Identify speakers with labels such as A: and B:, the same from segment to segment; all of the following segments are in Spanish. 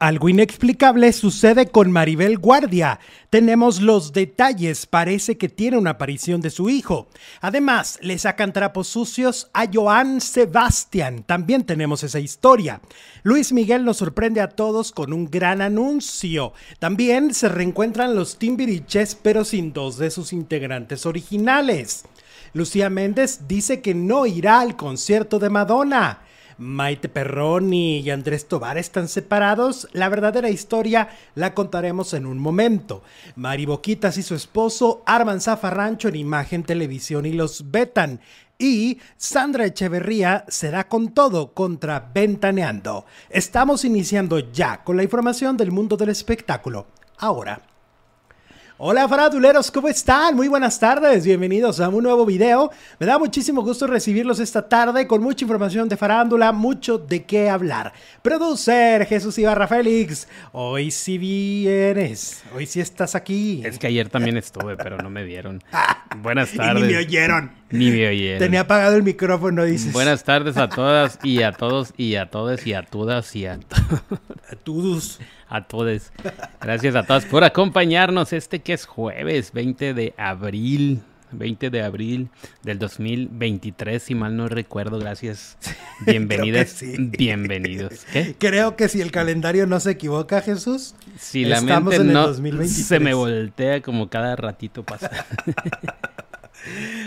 A: Algo inexplicable sucede con Maribel Guardia. Tenemos los detalles, parece que tiene una aparición de su hijo. Además, le sacan trapos sucios a Joan Sebastián. También tenemos esa historia. Luis Miguel nos sorprende a todos con un gran anuncio. También se reencuentran los Timbiriches, pero sin dos de sus integrantes originales. Lucía Méndez dice que no irá al concierto de Madonna. Maite Perroni y Andrés Tobar están separados. La verdadera historia la contaremos en un momento. Mari Boquitas y su esposo arman zafarrancho en Imagen Televisión y los vetan. Y Sandra Echeverría se da con todo contra Ventaneando. Estamos iniciando ya con la información del mundo del espectáculo. Ahora. Hola faraduleros, ¿cómo están? Muy buenas tardes, bienvenidos a un nuevo video. Me da muchísimo gusto recibirlos esta tarde con mucha información de farándula, mucho de qué hablar. Producer Jesús Ibarra Félix, hoy sí vienes, hoy sí estás aquí.
B: Es que ayer también estuve, pero no me vieron. Buenas tardes.
A: Y ni me oyeron.
B: Ni me oyeron.
A: Tenía apagado el micrófono, dices.
B: Buenas tardes a todas y a todos y a todas y a todas y a,
A: a todos
B: a todos. Gracias a todos por acompañarnos este que es jueves 20 de abril. 20 de abril del 2023, si mal no recuerdo, gracias. Bienvenidas, bienvenidos.
A: Creo que si el calendario no se equivoca, Jesús,
B: si la mente no se me voltea como cada ratito pasa.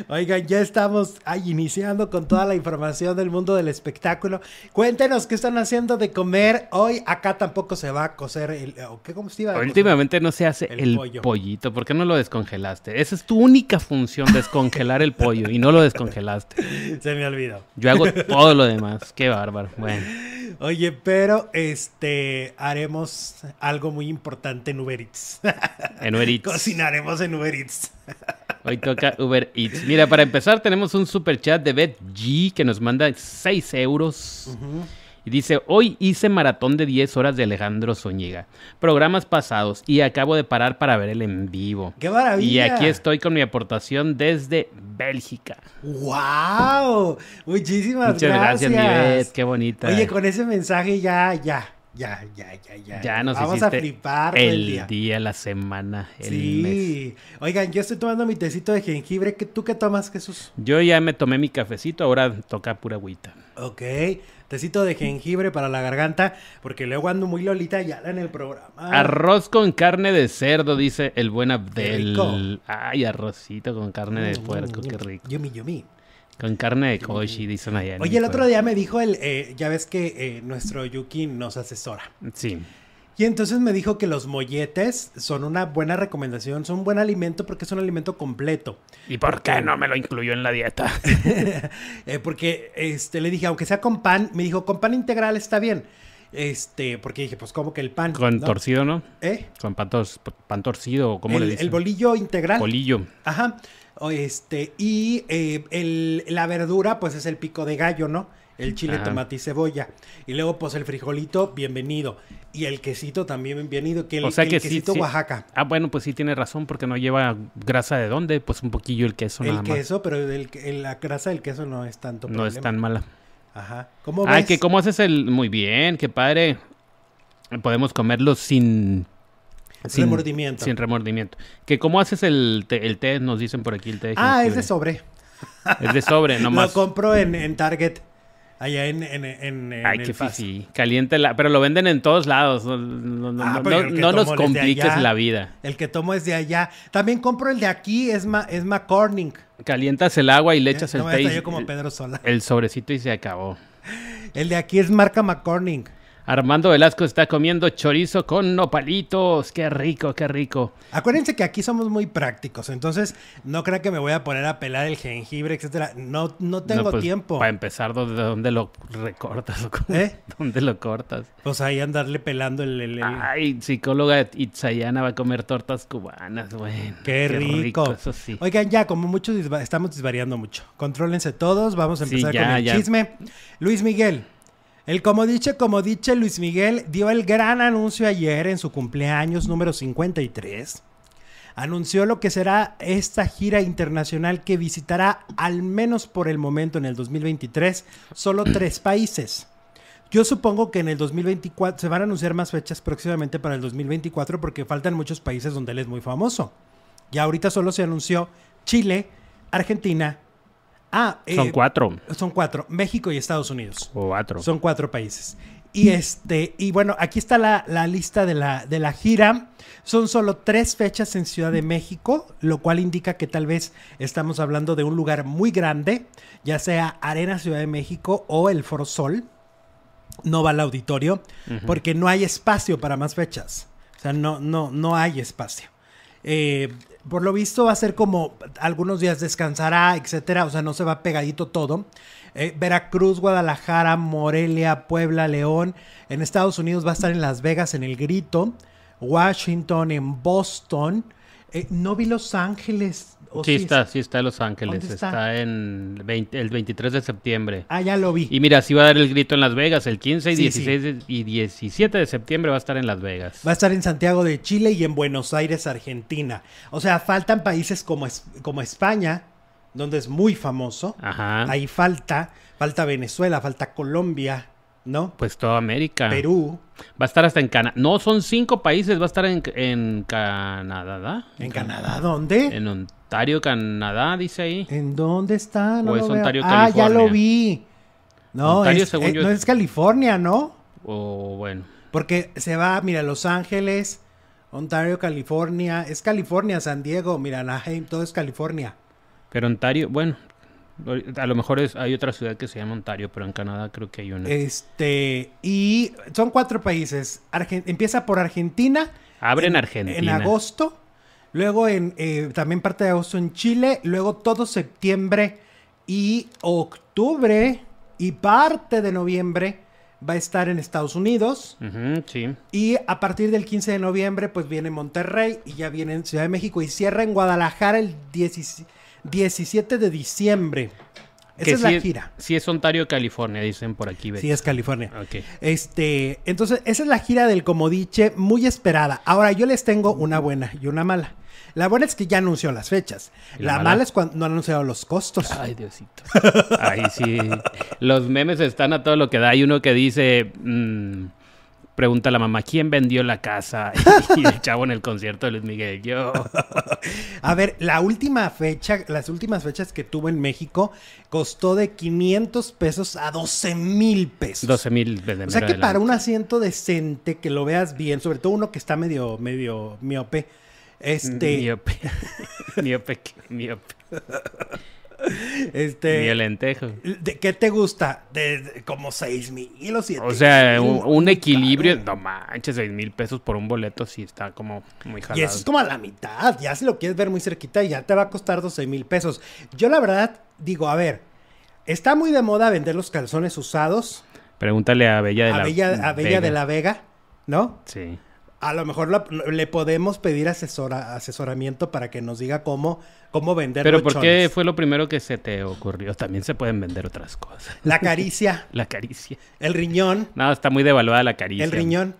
A: Oigan, ya estamos ahí iniciando con toda la información del mundo del espectáculo. Cuéntenos qué están haciendo de comer. Hoy acá tampoco se va a cocer el... ¿Qué comestible?
B: Últimamente no se hace el, pollito. ¿Por qué no lo descongelaste? Esa es tu única función, descongelar el pollo. Y no lo descongelaste.
A: Se me olvidó.
B: Yo hago todo lo demás. Qué bárbaro. Bueno.
A: Oye, pero este haremos algo muy importante en Uber Eats.
B: En Uber Eats.
A: Cocinaremos en Uber Eats.
B: Hoy toca Uber Eats. Mira, para empezar tenemos un super chat de Beth G que nos manda 6 euros. Y dice, hoy hice maratón de 10 horas de Alejandro Zúñiga. Programas pasados y acabo de parar para ver el en vivo.
A: ¡Qué maravilla!
B: Y aquí estoy con mi aportación desde Bélgica.
A: ¡Wow! Muchísimas
B: Muchas gracias. mi Beth. Qué bonita.
A: Oye, con ese mensaje ya, ya. Ya, ya, ya, ya.
B: Ya nos
A: Vamos a flipar
B: el día. la semana, el sí.
A: Oigan, yo estoy tomando mi tecito de jengibre. ¿Tú qué tomas, Jesús?
B: Yo ya me tomé mi cafecito, ahora toca pura agüita.
A: Ok. Tecito de jengibre para la garganta, porque luego ando muy lolita ya en el programa.
B: Arroz con carne de cerdo, dice el buen Abdel. Ay, arrocito con carne de mm, puerco, qué rico.
A: Yumi, yumi.
B: Con carne de koshi, dicen allá.
A: Oye, el otro día me dijo el, eh, ya ves que eh, nuestro Yuki nos asesora.
B: Sí.
A: Y entonces me dijo que los molletes son una buena recomendación, son un buen alimento porque es un alimento completo.
B: ¿Y por qué no me lo incluyó en la dieta?
A: Eh, porque este, le dije, aunque sea con pan, me dijo, con pan integral está bien. Este, porque dije, pues como que el pan.
B: Con torcido, ¿no?
A: ¿Eh?
B: Con pan, pan torcido, ¿cómo le dicen?
A: El bolillo integral.
B: Bolillo.
A: Ajá. Este, y eh, la verdura, pues es el pico de gallo, ¿no? El chile, tomate y cebolla. Y luego, pues el frijolito, bienvenido. Y el quesito también bienvenido, que el,
B: o sea que
A: quesito Oaxaca.
B: Ah, bueno, pues sí tiene razón, porque no lleva grasa de dónde, pues un poquillo el queso
A: el queso, pero la grasa del queso no es tanto
B: No es tan mala.
A: Ajá.
B: ¿Cómo ves? Ah, que cómo haces el... Muy bien, qué padre. Podemos comerlo sin
A: sin remordimiento.
B: Sin remordimiento. Que cómo haces el té, el nos dicen por aquí el té.
A: Ah, es de sobre.
B: Es de sobre, nomás.
A: Lo compro en, en Target. Allá en, en, en,
B: Ay, qué sí. Caliente la... Pero lo venden en todos lados. No, no, ah, no, nos compliques la vida.
A: El que tomo es de allá. También compro el de aquí, es, ma, es McCorning.
B: Calientas el agua y le echas el té.
A: yo como Pedro Sola.
B: El sobrecito y se acabó.
A: El de aquí es marca McCorning.
B: Armando Velasco está comiendo chorizo con nopalitos. Qué rico, qué rico.
A: Acuérdense que aquí somos muy prácticos, entonces no creo que me voy a poner a pelar el jengibre, etcétera. No, no tengo
B: pues,
A: tiempo.
B: Para empezar, ¿de dónde lo recortas? ¿Eh? ¿Dónde lo cortas?
A: Pues ahí andarle pelando el...
B: Ay, psicóloga Itzayana va a comer tortas cubanas, bueno.
A: Qué, rico. Eso sí. Oigan, ya, como muchos estamos desvariando mucho. Contrólense todos, vamos a empezar con el chisme. Luis Miguel. El como dice, como dice Luis Miguel dio el gran anuncio ayer en su cumpleaños número 53. Anunció lo que será esta gira internacional que visitará al menos por el momento en el 2023 solo tres países. Yo supongo que en el 2024 se van a anunciar más fechas próximamente para el 2024 porque faltan muchos países donde él es muy famoso. Y ahorita solo se anunció Chile, Argentina. Ah,
B: Son
A: eh,
B: cuatro.
A: Son cuatro. México y Estados Unidos.
B: Cuatro.
A: Son cuatro países. Y este, y bueno, aquí está la, la lista de la, de la gira. Son solo tres fechas en Ciudad de México, lo cual indica que tal vez estamos hablando de un lugar muy grande, ya sea Arena Ciudad de México o el Foro Sol. No va al auditorio, porque no hay espacio para más fechas. O sea, no, no, no hay espacio. Eh, por lo visto va a ser como algunos días descansará, etcétera. O sea, no se va pegadito todo. Eh, Veracruz, Guadalajara, Morelia, Puebla, León. En Estados Unidos va a estar en Las Vegas, en El Grito. Washington, en Boston. Eh, no vi Los Ángeles. ¿o
B: Sí
A: sí
B: está, sí está en Los Ángeles.
A: ¿Dónde
B: Está?
A: está?
B: en 20 el 23 de septiembre.
A: Ah, ya lo vi.
B: Y mira, sí va a dar el grito en Las Vegas. El 15 y
A: Sí,
B: 16 de- y 17 de septiembre va a estar en Las Vegas.
A: Va a estar en Santiago de Chile y en Buenos Aires, Argentina. O sea, faltan países como, es- como España, donde es muy famoso.
B: Ajá.
A: Ahí falta. Falta Venezuela, falta Colombia, ¿no?
B: Pues toda América.
A: Perú.
B: Va a estar hasta en Canadá. No, son cinco países. Va a estar en, en Canadá. ¿da?
A: ¿En Canadá dónde?
B: En Ontario, Canadá, dice ahí.
A: ¿En dónde está? No
B: O es. Ontario,
A: ah, ya lo
B: California.
A: vi. No,
B: Ontario,
A: es,
B: según
A: eh,
B: yo,
A: no
B: es-
A: es California, ¿no?
B: O bueno.
A: Porque se va, mira, Los Ángeles, Ontario, California. Es California, San Diego, mira, Anaheim, todo es California.
B: Pero Ontario, bueno. A lo mejor es, hay otra ciudad que se llama Ontario, pero en Canadá creo que hay una.
A: Este, y son cuatro países. Argen- empieza por Argentina.
B: Abre en
A: En
B: Argentina.
A: agosto. Luego en eh, también parte de agosto en Chile. Luego todo septiembre y octubre y parte de noviembre va a estar en Estados Unidos.
B: Ujú, sí.
A: Y a partir del 15 de noviembre, pues viene Monterrey y ya viene en Ciudad de México y cierra en Guadalajara el 17 17 de diciembre. Esa
B: Que
A: es
B: sí
A: la gira.
B: Sí es Ontario, California, dicen por aquí.
A: Sí, es California.
B: Ok.
A: Este, entonces, esa es la gira del Comodiche, muy esperada. Ahora, yo les tengo una buena y una mala. La buena es que ya anunció las fechas.
B: ¿Y
A: La,
B: la
A: mala?
B: mala?
A: es cuando no ha anunciado los costos.
B: Ay, Diosito. Ahí sí. Los memes están a todo lo que da. Hay uno que dice, mm, pregunta a la mamá, ¿quién vendió la casa? Y el chavo en el concierto de Luis Miguel, yo.
A: A ver, la última fecha, las últimas fechas que tuvo en México, costó de 500 pesos a 12 mil pesos.
B: 12 mil
A: O sea que para un asiento decente, que lo veas bien, sobre todo uno que está medio, medio miope, este,
B: Miope. Miope. Miope.
A: este,
B: Violentejo.
A: ¿de qué te gusta? De, de como 6 mil o 7
B: O sea, un, un equilibrio. No manches, 6 mil pesos por un boleto sí está como muy
A: Y
B: jalado.
A: eso es como a la mitad. Ya si lo quieres ver muy cerquita, ya te va a costar 12 mil pesos. Yo la verdad digo, a ver, está muy de moda vender los calzones usados
B: Pregúntale a Bella de
A: a
B: la
A: Bella, a Bella
B: Vega.
A: de la Vega, ¿no?
B: Sí.
A: A lo mejor lo- le podemos pedir asesora, asesoramiento para que nos diga cómo, cómo vender
B: Pero ¿por qué fue lo primero que se te ocurrió? También se pueden vender otras cosas.
A: La caricia,
B: La caricia.
A: el riñón,
B: No, está muy devaluada la caricia.
A: el riñón.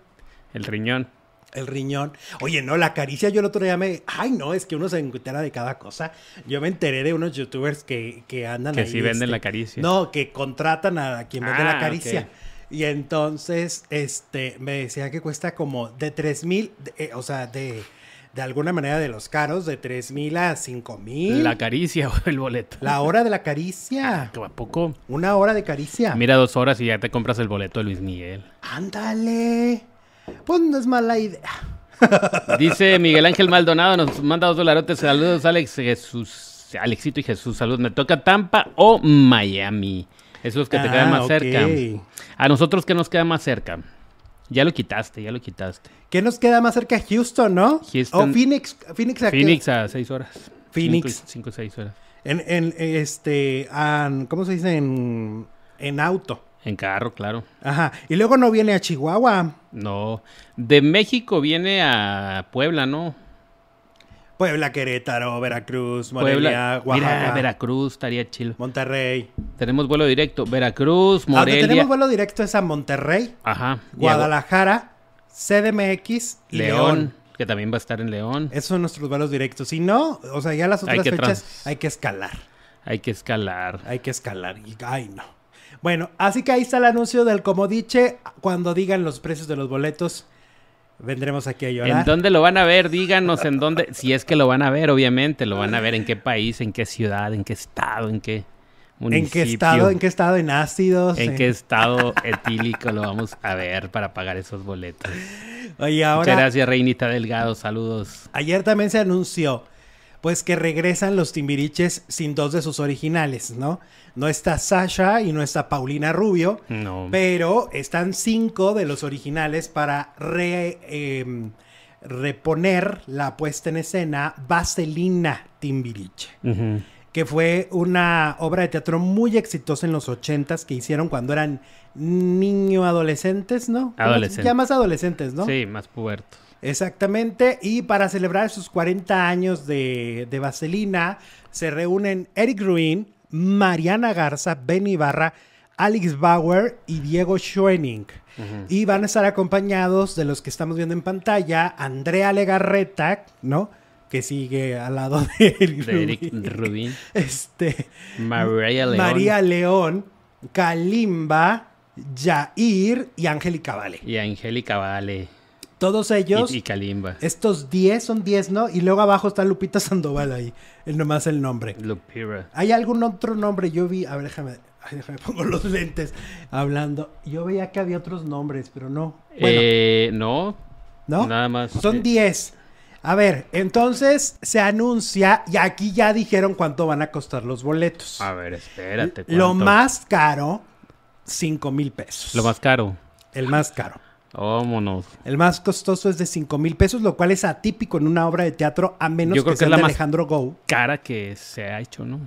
B: El riñón.
A: El riñón. Oye, no, la caricia yo el otro día me... Ay, no, es que uno se entera de cada cosa. Yo me enteré de unos youtubers que, que andan
B: Que
A: ahí,
B: sí venden
A: este,
B: la caricia.
A: No, que contratan a quien vende
B: Ah,
A: la caricia.
B: ok.
A: Y entonces, este, me decía que cuesta como de 3 mil, eh, o sea, de, de alguna manera de los caros, de 3 mil a 5 mil.
B: La caricia o el boleto.
A: La hora de la caricia.
B: ¿A poco?
A: Una hora de caricia.
B: Mira dos horas y ya te compras el boleto de Luis Miguel.
A: Ándale. Pues no es mala idea.
B: Dice Miguel Ángel Maldonado, nos manda dos dolarotes. Saludos, Alex Jesús. Alexito y Jesús, saludos. ¿Me toca Tampa o Miami? Esos que te quedan
A: Ah,
B: más cerca. A nosotros, ¿qué nos queda más cerca? Ya lo quitaste, ya lo quitaste.
A: ¿Qué nos queda más cerca? Houston, ¿no?
B: Houston.
A: O Phoenix. Phoenix, ¿a?
B: Phoenix a seis horas.
A: Phoenix.
B: Cinco, cinco, seis horas.
A: En, en, este, ¿cómo se dice? En, en auto.
B: En carro, claro.
A: Ajá. Y luego no viene a Chihuahua.
B: No. De México viene a Puebla, ¿no?
A: Puebla, Querétaro, Veracruz, Morelia,
B: Puebla. Mira, Veracruz estaría chido.
A: Monterrey.
B: Tenemos vuelo directo. Veracruz,
A: A donde
B: Morelia.
A: tenemos vuelo directo es a Monterrey,
B: Ajá.
A: Guadalajara, CDMX y
B: León,
A: León.
B: que también va a estar en León.
A: Esos son nuestros vuelos directos. Si no, o sea, ya las otras fechas hay que escalar.
B: Hay que escalar.
A: Hay que escalar. Ay, no. Bueno, así que ahí está el anuncio del Comodiche. Cuando digan los precios de los boletos, vendremos aquí a llorar.
B: ¿En dónde lo van a ver? Díganos en dónde. Si es que lo van a ver, obviamente. Lo van a ver en qué país, en qué ciudad, en qué estado, en qué
A: ¿En qué estado? ¿En qué estado? ¿En ácidos?
B: ¿En qué estado etílico lo vamos a ver para pagar esos boletos?
A: Oye, ahora...
B: Muchas gracias, Reinita Delgado. Saludos.
A: Ayer también se anunció, pues, que regresan los Timbiriches sin dos de sus originales, ¿no? No está Sasha y no está Paulina Rubio.
B: No.
A: Pero están cinco de los originales para em, reponer la puesta en escena Vaselina Timbiriche que fue una obra de teatro muy exitosa en los ochentas que hicieron cuando eran niño adolescentes, ¿no?
B: Adolescentes.
A: Ya más adolescentes, ¿no?
B: Sí, más pubertos.
A: Exactamente, y para celebrar sus 40 años de, de Vaselina, se reúnen Eric Ruin, Mariana Garza, Benny Barra, Alex Bauer y Diego Schoening. Y van a estar acompañados de los que estamos viendo en pantalla, Andrea Legarreta, ¿no? que sigue al lado de
B: Eric, Rubin.
A: Este,
B: María León.
A: María León, Kalimba, Jair y Angélica Vale.
B: Y Angélica Vale.
A: Todos ellos.
B: Y, Kalimba.
A: Estos 10 son 10, ¿no? Y luego abajo está Lupita Sandoval ahí. El nomás el nombre.
B: Lupira.
A: ¿Hay algún otro nombre? Yo vi. A ver, déjame. Ay, déjame pongo los lentes. Hablando. Yo veía que había otros nombres, pero no.
B: eh, no.
A: ¿No?
B: Nada más.
A: Son 10. A ver, entonces se anuncia y aquí ya dijeron cuánto van a costar los boletos.
B: A ver, espérate.
A: Lo más caro, 5 mil pesos.
B: Lo más caro.
A: El más caro.
B: Vámonos.
A: El más costoso es de 5 mil pesos, lo cual es atípico en una obra de teatro, a menos que, sea de Alejandro Go.
B: Cara que se ha hecho, ¿no?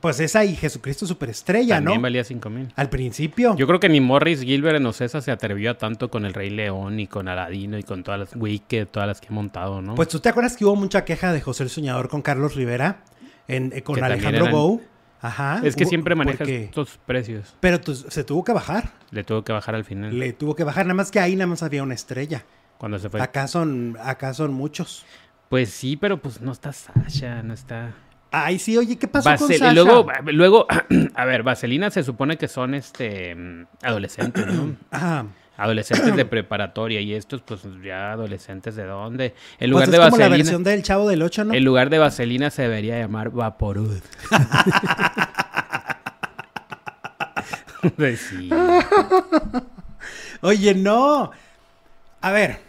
A: Pues esa y Jesucristo Superestrella,
B: También
A: ¿no?
B: valía 5 mil.
A: Al principio.
B: Yo creo que ni Morris Gilbert en Ocesa se atrevió a tanto con el Rey León y con Aladino y con todas las Wicked, todas las que he montado, ¿no?
A: Pues tú te acuerdas que hubo mucha queja de José el Soñador con Carlos Rivera, en, eh, con Alejandro Gou. Ajá.
B: Es que siempre maneja estos precios.
A: Pero se tuvo que bajar.
B: Le tuvo que bajar al final.
A: Le tuvo que bajar, nada más que ahí nada más había una estrella.
B: Cuando se fue.
A: Acá son, acá son muchos.
B: Pues sí, pero pues no está Sasha, no está.
A: Ay, sí, oye, ¿qué pasó con Sasha?
B: Y luego, luego, a ver, Vaselina se supone que son este adolescentes, ¿no?
A: Ajá.
B: Adolescentes de preparatoria y estos, pues ya adolescentes de dónde.
A: En lugar pues de Vaselina. la versión del Chavo del 8, ¿no?
B: En lugar de Vaselina se debería llamar Vaporud. Pues sí.
A: Oye, no. A ver,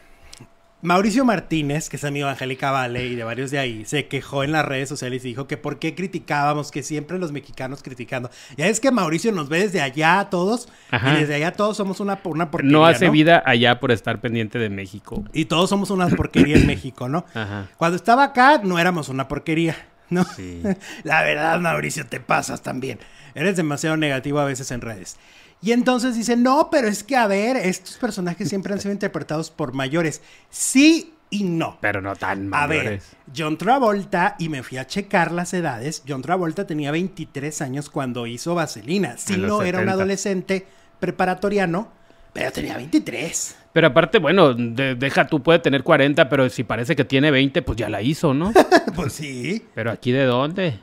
A: Mauricio Martínez, que es amigo de Angélica Vale y de varios de ahí, se quejó en las redes sociales y dijo que por qué criticábamos, que siempre los mexicanos criticando. Ya es que Mauricio nos ve desde allá todos y desde allá todos somos una, una porquería.
B: No hace vida allá por estar pendiente de México.
A: Y todos somos una porquería en México, ¿no?
B: Ajá.
A: Cuando estaba acá no éramos una porquería, ¿no?
B: Sí.
A: La verdad, Mauricio, te pasas también. Eres demasiado negativo a veces en redes. Y entonces dice, no, pero es que, a ver, estos personajes siempre han sido interpretados por mayores. Sí y no.
B: Pero no tan mayores. A ver,
A: John Travolta, y me fui a checar las edades, John Travolta tenía 23 años cuando hizo Vaselina. Si no era un adolescente preparatoriano, pero tenía 23.
B: Pero aparte, bueno, deja tú, puede tener 40, pero si parece que tiene 20, pues ya la hizo, ¿no?
A: pues sí.
B: Pero aquí de dónde?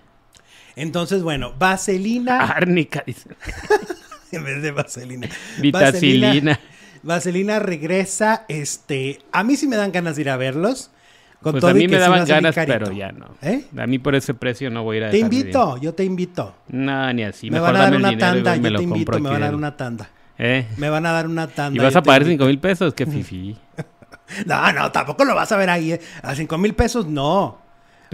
A: Entonces, bueno, Vaselina.
B: Árnica, dice.
A: en vez de vaselina.
B: Vitacilina.
A: Vaselina, regresa. Este, a mí sí me dan ganas de ir a verlos.
B: Con pues a mí me daban ganas, pero ya no.
A: ¿Eh?
B: A mí por ese precio no voy a ir a
A: Te invito, yo te invito.
B: No, ni así.
A: Me van a dar una tanda, yo te invito, me van a dar una tanda.
B: ¿Eh?
A: Me van a dar una tanda.
B: ¿Y vas a pagar cinco mil pesos? Qué fifi.
A: no, no, tampoco lo vas a ver ahí. ¿eh? A cinco mil pesos no.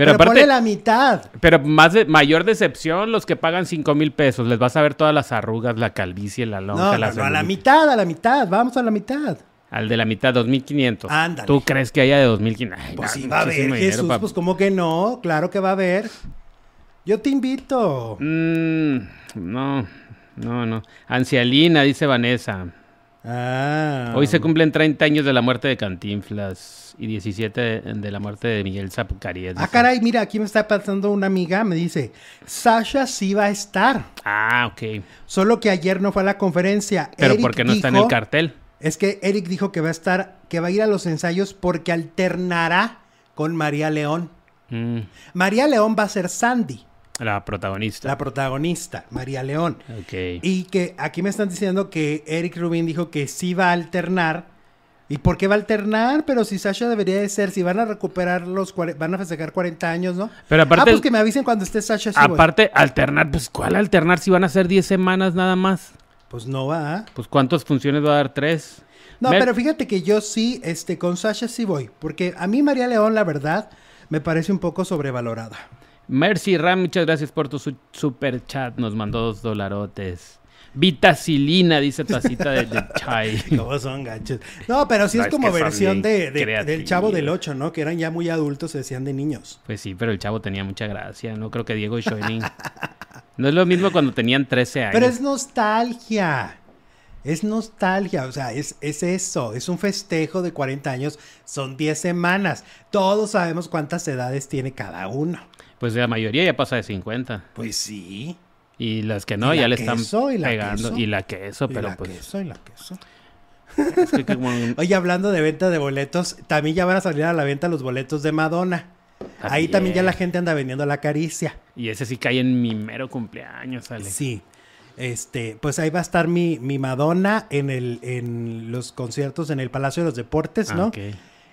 A: Pero, aparte, la mitad.
B: Pero más de, mayor decepción los que pagan 5 mil pesos. Les vas a ver todas las arrugas, la calvicie, la lonja.
A: No,
B: la
A: no, a la mitad, a la mitad. Vamos a la mitad.
B: Al de la mitad, 2.500.
A: Ándale.
B: ¿Tú crees que haya de 2.500?
A: Pues sí va a haber, Jesús. Pues como que no. Claro que va a haber. Yo te invito.
B: Mm, no, no, no. Ancialina, dice Vanessa.
A: Ah.
B: Hoy se cumplen 30 años de la muerte de Cantinflas y 17 de la muerte de Miguel Zapucarías.
A: Ah, caray, mira, aquí me está pasando una amiga, me dice, Sasha sí va a estar.
B: Ah, ok.
A: Solo que ayer no fue a la conferencia.
B: Pero porque no está en el cartel.
A: Es que Eric dijo que va a estar, que va a ir a los ensayos porque alternará con María León.
B: Mm.
A: María León va a ser Sandy.
B: La protagonista.
A: la protagonista, María León.
B: Ok.
A: Y que aquí me están diciendo que Eric Rubin dijo que sí va a alternar. ¿Y por qué va a alternar? Pero si Sasha debería de ser, si van a recuperar los, van a festejar 40 años, ¿no?
B: Pero aparte-
A: Ah, pues que me avisen cuando esté Sasha. sí voy.
B: Aparte, alternar, pues ¿cuál alternar si van a ser 10 semanas nada más?
A: Pues no va. ¿ah?
B: Pues ¿cuántas funciones va a dar? ¿Tres?
A: No,
B: Mer-
A: pero fíjate que yo sí, este, con Sasha sí voy. Porque a mí María León, la verdad, me parece un poco sobrevalorada.
B: Mercy Ram, muchas gracias por tu su- super chat. Nos mandó dos dolarotes. Vitacilina, dice tacita de, de chai.
A: ¿Cómo son gachos? No, pero sí
B: No,
A: es
B: es
A: como versión de, del. Chavo del 8, ¿no? Que eran ya muy adultos, se decían de niños.
B: Pues sí, pero el chavo tenía mucha gracia. No creo que Diego Schoening. No es lo mismo cuando tenían 13 años.
A: Pero es nostalgia. Es nostalgia, o sea, es, es eso, es un festejo de 40 años, son 10 semanas. Todos sabemos cuántas edades tiene cada uno.
B: Pues la mayoría ya pasa de 50.
A: Pues sí.
B: Y las que no,
A: Y
B: ya le están
A: y la
B: pegando.
A: queso.
B: Y la queso,
A: y
B: pero
A: la
B: pues.
A: queso, y la queso.
B: es que como-
A: Oye, hablando de venta de boletos, también ya van a salir a la venta los boletos de Madonna. Ahí también ya la gente anda vendiendo la caricia.
B: Y ese sí cae en mi mero cumpleaños, Alex.
A: Sí. Este, pues ahí va a estar mi, mi Madonna en el, en los conciertos en el Palacio de los Deportes,
B: Ah,
A: ¿no?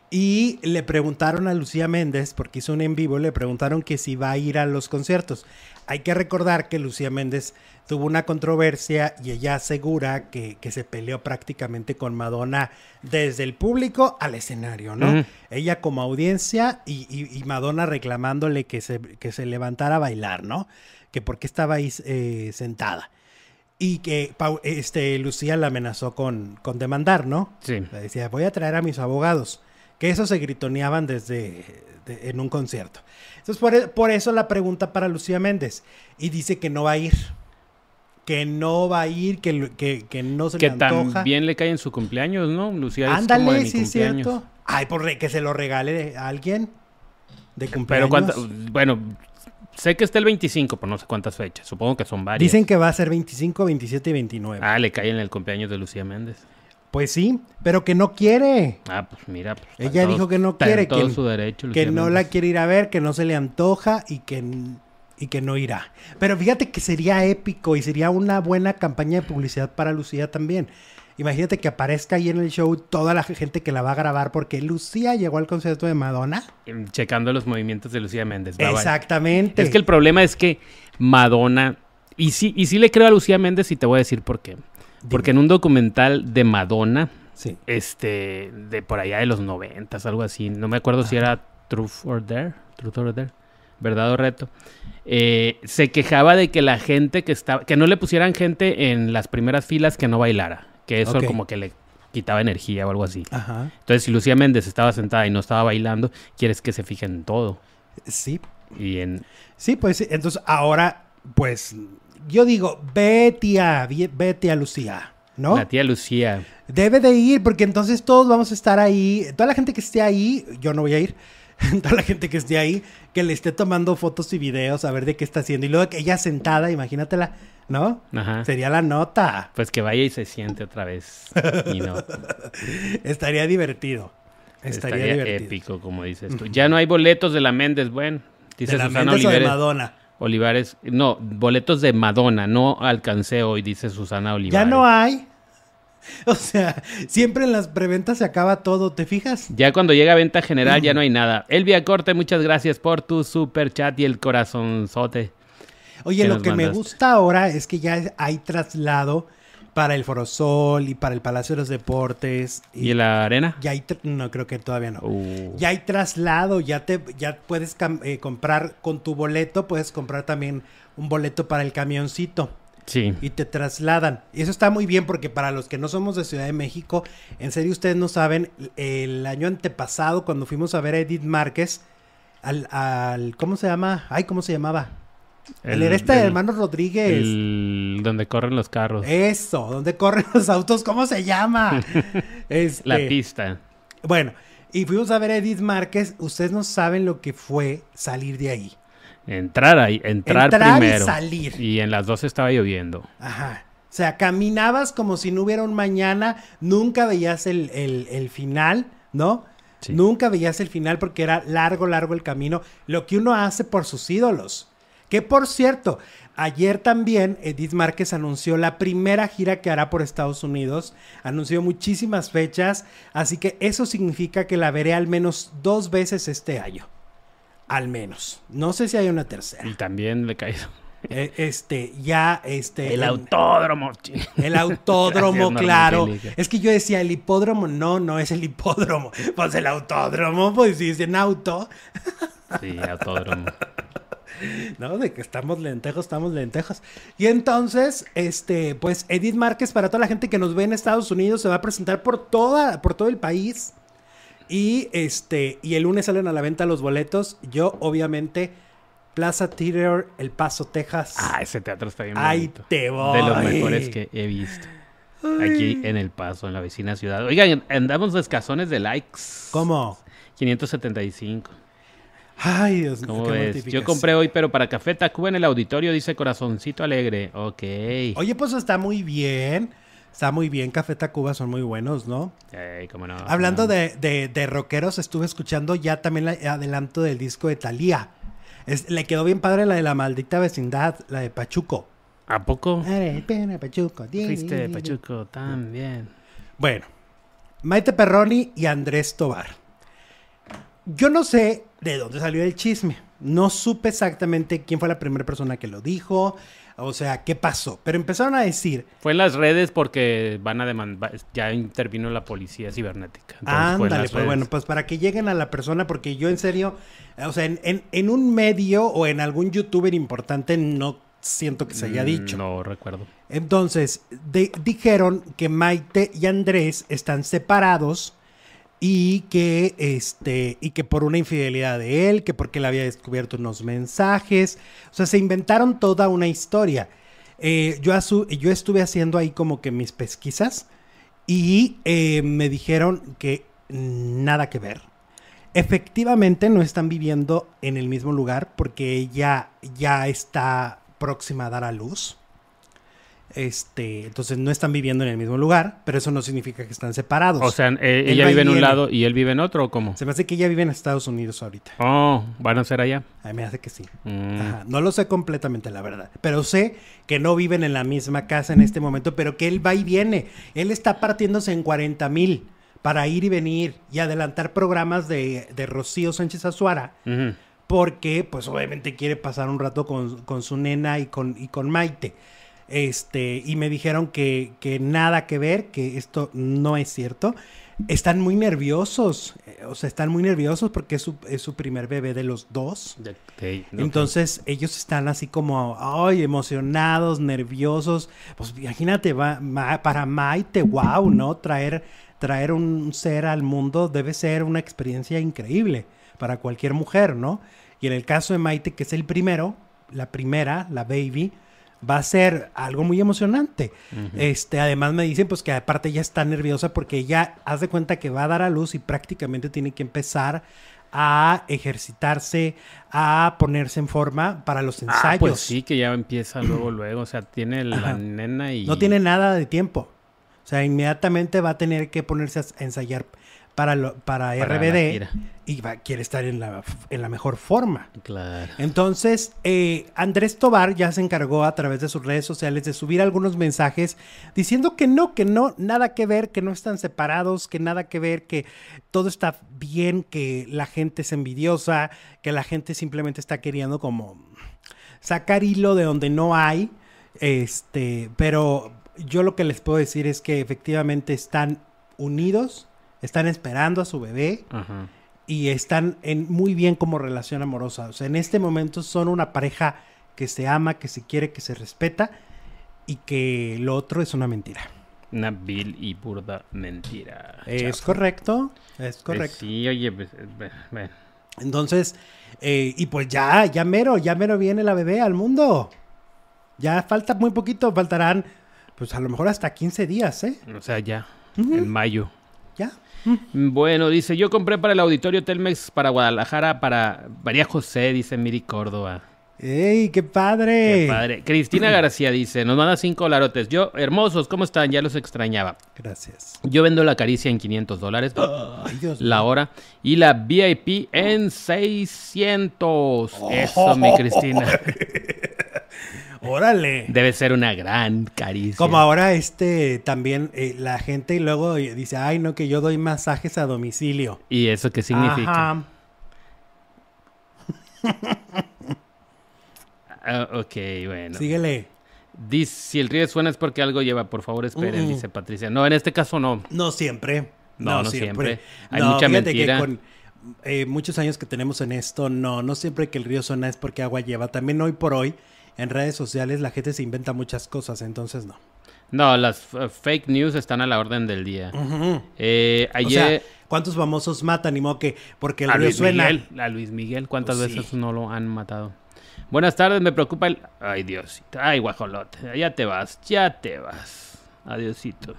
A: Y le preguntaron a Lucía Méndez, porque hizo un en vivo, le preguntaron que si va a ir a los conciertos. Hay que recordar que Lucía Méndez tuvo una controversia y ella asegura que, que se peleó prácticamente con Madonna desde el público al escenario, ¿no? Ella como audiencia y, y- y Madonna reclamándole que se, que se levantara a bailar, ¿no? Que porque estaba ahí eh, sentada. Y que este, Lucía la amenazó con, con demandar, ¿no?
B: Sí.
A: Le decía, voy a traer a mis abogados. Que eso se gritoneaban desde de- en un concierto. Entonces, por, e- por eso la pregunta para Lucía Méndez. Y dice que no va a ir. Que no va a ir, que, que, que no se
B: Que
A: le antoja.
B: también le cae en su cumpleaños, ¿no? Lucía es como de
A: Ándale,
B: mi
A: sí
B: cumpleaños.
A: cierto. Ay, por re- que se lo regale a alguien de cumpleaños.
B: Pero cuánta, bueno, sé que está el 25, pero no sé cuántas fechas. Supongo que son varias.
A: Dicen que va a ser 25, 27 y 29.
B: Ah, le cae en el cumpleaños de Lucía Méndez.
A: Pues sí, pero que no quiere.
B: Ah, pues mira. Pues,
A: Ella dijo que no quiere, que-
B: su derecho,
A: que
B: Lucía
A: no la quiere ir a ver, que no se le antoja y que, y que no irá. Pero fíjate que sería épico y sería una buena campaña de publicidad para Lucía también. Imagínate que aparezca ahí en el show toda la gente que la va a grabar porque Lucía llegó al concierto de Madonna.
B: Em, Checando los movimientos de Lucía Méndez. va.
A: Exactamente.
B: Es que el problema es que Madonna. Y sí, y sí le creo a Lucía Méndez y te voy a decir por qué. Porque en un documental de Madonna,
A: Sí.
B: este, de por allá de los noventas, algo así, no me acuerdo si era Truth or Dare, Truth or Dare, verdad o reto, eh, se quejaba de que la gente que estaba, que no le pusieran gente en las primeras filas que no bailara, que eso como que le quitaba energía o algo así.
A: Ajá.
B: Entonces, si Lucía Méndez estaba sentada y no estaba bailando, quieres que se fije en todo.
A: Sí.
B: Y en,
A: Sí, pues sí. entonces ahora, pues yo digo, vete a, vete a Lucía, ¿no?
B: la tía Lucía,
A: Debe de ir, porque entonces todos vamos a estar ahí. Toda la gente que esté ahí, yo no voy a ir. Toda la gente que esté ahí, que le esté tomando fotos y videos a ver de qué está haciendo. Y luego que ella sentada, imagínatela, ¿no?
B: ajá.
A: Sería la nota.
B: Pues que vaya y se siente otra vez. Y no.
A: Estaría divertido. Estaría,
B: Estaría,
A: divertido.
B: épico, como dices tú. Ya no hay boletos de la Méndez, bueno. Dice
A: ¿De la
B: Susana
A: Méndez o de. Madonna?
B: Olivares. No, boletos de Madonna. No alcancé hoy, dice Susana Olivares.
A: Ya no hay. O sea, siempre en las preventas se acaba todo, ¿te fijas?
B: Ya cuando llega a venta general ya no hay nada. Elvia Corte, muchas gracias por tu super chat y el corazonzote.
A: Oye,
B: ¿Qué
A: lo que me gusta ahora es que ya hay traslado para el Forosol y para el Palacio de los Deportes.
B: ¿Y la arena?
A: Ya hay, no creo que todavía no.
B: Uh,
A: Ya hay traslado, ya te, ya puedes eh, comprar con tu boleto, puedes comprar también un boleto para el camioncito
B: sí.
A: y te trasladan. Y eso está muy bien porque para los que no somos de Ciudad de México, en serio ustedes no saben, el año antepasado cuando fuimos a ver a Edith Márquez, al, al ¿cómo se llama? Ay, ¿cómo se llamaba? El, este
B: el-
A: hermano Rodríguez.
B: el- donde corren los carros.
A: Eso, donde corren los autos, ¿cómo se llama? Este,
B: La pista.
A: Bueno, y fuimos a ver a Edith Márquez. Ustedes no saben lo que fue salir de ahí.
B: Entrar ahí, entrar,
A: Entrar y
B: primero.
A: salir.
B: Y en las dos estaba lloviendo.
A: Ajá. O sea, caminabas como si no hubiera un mañana. Nunca veías el, el- el final, ¿no?
B: Sí.
A: Nunca veías el final porque era largo, largo el camino. Lo que uno hace por sus ídolos. Que por cierto, ayer también Edith Márquez anunció la primera gira que hará por Estados Unidos. Anunció muchísimas fechas, así que eso significa que la veré al menos dos veces este año. Al menos. No sé si hay una tercera.
B: Y también le caído.
A: Eh, este, ya, este.
B: El
A: en-
B: autódromo.
A: El autódromo,
B: Gracias,
A: claro. Es que yo decía el hipódromo, no, no es el hipódromo. Pues el autódromo, pues si dicen auto,
B: Sí, autódromo.
A: ¿no? De que estamos lentejos, estamos lentejos. Y entonces, este, pues Edith Márquez, para toda la gente que nos ve en Estados Unidos, se va a presentar por toda, por todo el país. Y este, y el lunes salen a la venta los boletos. Yo, obviamente, Plaza Theater, El Paso, Texas.
B: Ah, ese teatro está bien
A: Ahí
B: bonito.
A: te voy.
B: De los mejores que he visto. Aquí en El Paso, en la vecina ciudad. Oigan, andamos de escazones de likes.
A: ¿Cómo?
B: 575.
A: Ay, Dios mío.
B: ¿Cómo
A: qué
B: ves? Yo compré hoy, pero para Café Tacuba en el auditorio dice corazoncito alegre. Ok.
A: Oye, pues está muy bien. Está muy bien. Café Tacuba son muy buenos, ¿no?
B: Ey, cómo no.
A: Hablando
B: no.
A: de, de, de rockeros, estuve escuchando ya también el adelanto del disco de Thalía. Es- le quedó bien padre la de la maldita vecindad, la de Pachuco.
B: ¿A poco?
A: Pena, Pachuco.
B: Fuiste de Pachuco también.
A: Bueno, Maite Perroni y Andrés Tobar. Yo no sé de dónde salió el chisme. No supe exactamente quién fue la primera persona que lo dijo. O sea, qué pasó. Pero empezaron a decir,
B: Fue en las redes porque van a demandar. Ya intervino la policía cibernética.
A: Ándale, pues bueno, pues para que lleguen a la persona, porque yo en serio, o sea, en, en- en un medio o en algún youtuber importante no siento que se haya
B: Mm,
A: dicho.
B: No recuerdo.
A: Entonces, de- dijeron que Maite y Andrés están separados y que este y que por una infidelidad de él, que porque él había descubierto unos mensajes, o sea, se inventaron toda una historia. Eh, yo, yo estuve haciendo ahí como que mis pesquisas y eh, me dijeron que nada que ver. Efectivamente no están viviendo en el mismo lugar porque ella ya está próxima a dar a luz. Este, entonces no están viviendo en el mismo lugar, pero eso no significa que están separados.
B: O sea, eh, ella vive en un lado y él vive en otro, ¿o cómo?
A: se me hace que ella vive en Estados Unidos ahorita.
B: Oh, van a ser allá.
A: A mí me hace que sí.
B: Mm.
A: Ajá, No lo sé completamente, la verdad. Pero sé que no viven en la misma casa en este momento, pero que él va y viene. Él está partiéndose en 40 mil para ir y venir y adelantar programas de, de Rocío Sánchez Azuara, porque pues obviamente quiere pasar un rato con, con su nena y con, y con Maite. Este, y me dijeron que, que nada que ver, que esto no es cierto. Están muy nerviosos, eh, o sea, están muy nerviosos porque es su, es su primer bebé de los dos.
B: De- de- no,
A: Entonces ellos están así como, ay, emocionados, nerviosos. Pues imagínate, va, ma- para Maite, wow, ¿no? Traer, traer un ser al mundo debe ser una experiencia increíble para cualquier mujer, ¿no? Y en el caso de Maite, que es el primero, la primera, la baby, va a ser algo muy emocionante. Este, además me dicen pues que aparte ella está nerviosa porque ella haz de cuenta que va a dar a luz y prácticamente tiene que empezar a ejercitarse, a ponerse en forma para los ensayos.
B: Ah, pues sí, que ya empieza luego, luego. O sea, tiene la
A: Ajá.
B: nena y...
A: No tiene nada de tiempo. O sea, inmediatamente va a tener que ponerse a ensayar para, lo- para, RBD y va, quiere estar en la, en la mejor forma.
B: Claro.
A: Entonces, eh, Andrés Tobar ya se encargó a través de sus redes sociales de subir algunos mensajes diciendo que no, que no, nada que ver, que no están separados, que nada que ver, que todo está bien, que la gente es envidiosa, que la gente simplemente está queriendo como sacar hilo de donde no hay. Este, pero yo lo que les puedo decir es que efectivamente están unidos, están esperando a su bebé
B: Ajá.
A: y están en muy bien como relación amorosa. O sea, en este momento son una pareja que se ama, que se quiere, que se respeta y que lo otro es una mentira.
B: Una vil y burda mentira.
A: Es correcto, es
B: Pues
A: correcto.
B: sí, oye, pues, eh.
A: Entonces, eh, y pues ya, ya mero, ya mero viene la bebé al mundo. Ya falta muy poquito, faltarán pues a lo mejor hasta 15 días, ¿eh?
B: o sea, ya, en mayo.
A: Ya.
B: Bueno, dice, yo compré para el auditorio Telmex para Guadalajara, para María José, dice Miri Córdoba.
A: ¡Ey, qué padre!
B: Qué padre. Cristina García dice, nos manda cinco larotes. Yo, hermosos, ¿cómo están? Ya los extrañaba.
A: Gracias.
B: Yo vendo la caricia en 500 dólares
A: Ay, Dios
B: la hora y la VIP en 600. Eso, mi Cristina.
A: Órale.
B: Debe ser una gran caricia.
A: Como ahora este también eh, la gente luego dice, ay no, que yo doy masajes a domicilio.
B: ¿Y eso qué significa?
A: Ajá.
B: Ah, ok, bueno.
A: Síguele.
B: Dice, si el río suena es porque algo lleva, por favor esperen,
A: Mm, mm.
B: dice Patricia. No, en este caso no.
A: No siempre.
B: No, no siempre. Hay mucha
A: fíjate
B: mentira.
A: Que con eh, muchos años que tenemos en esto, no, no siempre que el río suena es porque agua lleva. También hoy por hoy, en redes sociales, la gente se inventa muchas cosas, entonces no.
B: No, las uh, fake news están a la orden del día.
A: Ujú.
B: Eh,
A: O sea,
B: ayer
A: ¿cuántos famosos matan? Ni modo que porque el
B: a Luis
A: suena.
B: Miguel, a Luis Miguel, ¿cuántas
A: Pues sí.
B: veces no lo han matado? Buenas tardes, me preocupa el... Ay, Diosito. Ay, guajolote. Ya te vas, ya te vas. Adiosito.